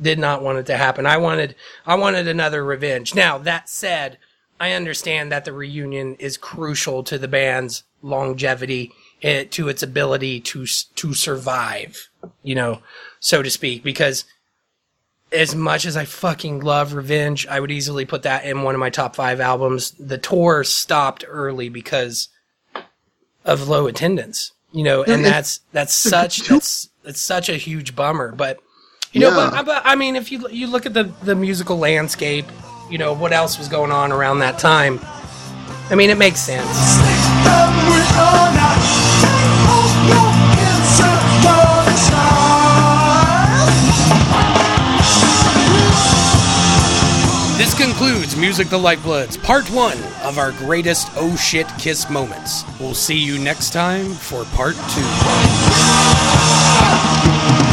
Did not want it to happen. I wanted I wanted another revenge. Now, that said, I understand that the reunion is crucial to the band's longevity, eh, to its ability to to survive, you know, so to speak. Because as much as I fucking love Revenge, I would easily put that in one of my top five albums. The tour stopped early because of low attendance, you know, and that's that's such that's that's such a huge bummer. But you know, Yeah. but, but I mean, if you you look at the the musical landscape, you know what else was going on around that time. I mean, it makes sense. This concludes Music the Lifebloods, part one of our greatest oh shit kiss moments. We'll see you next time for part two.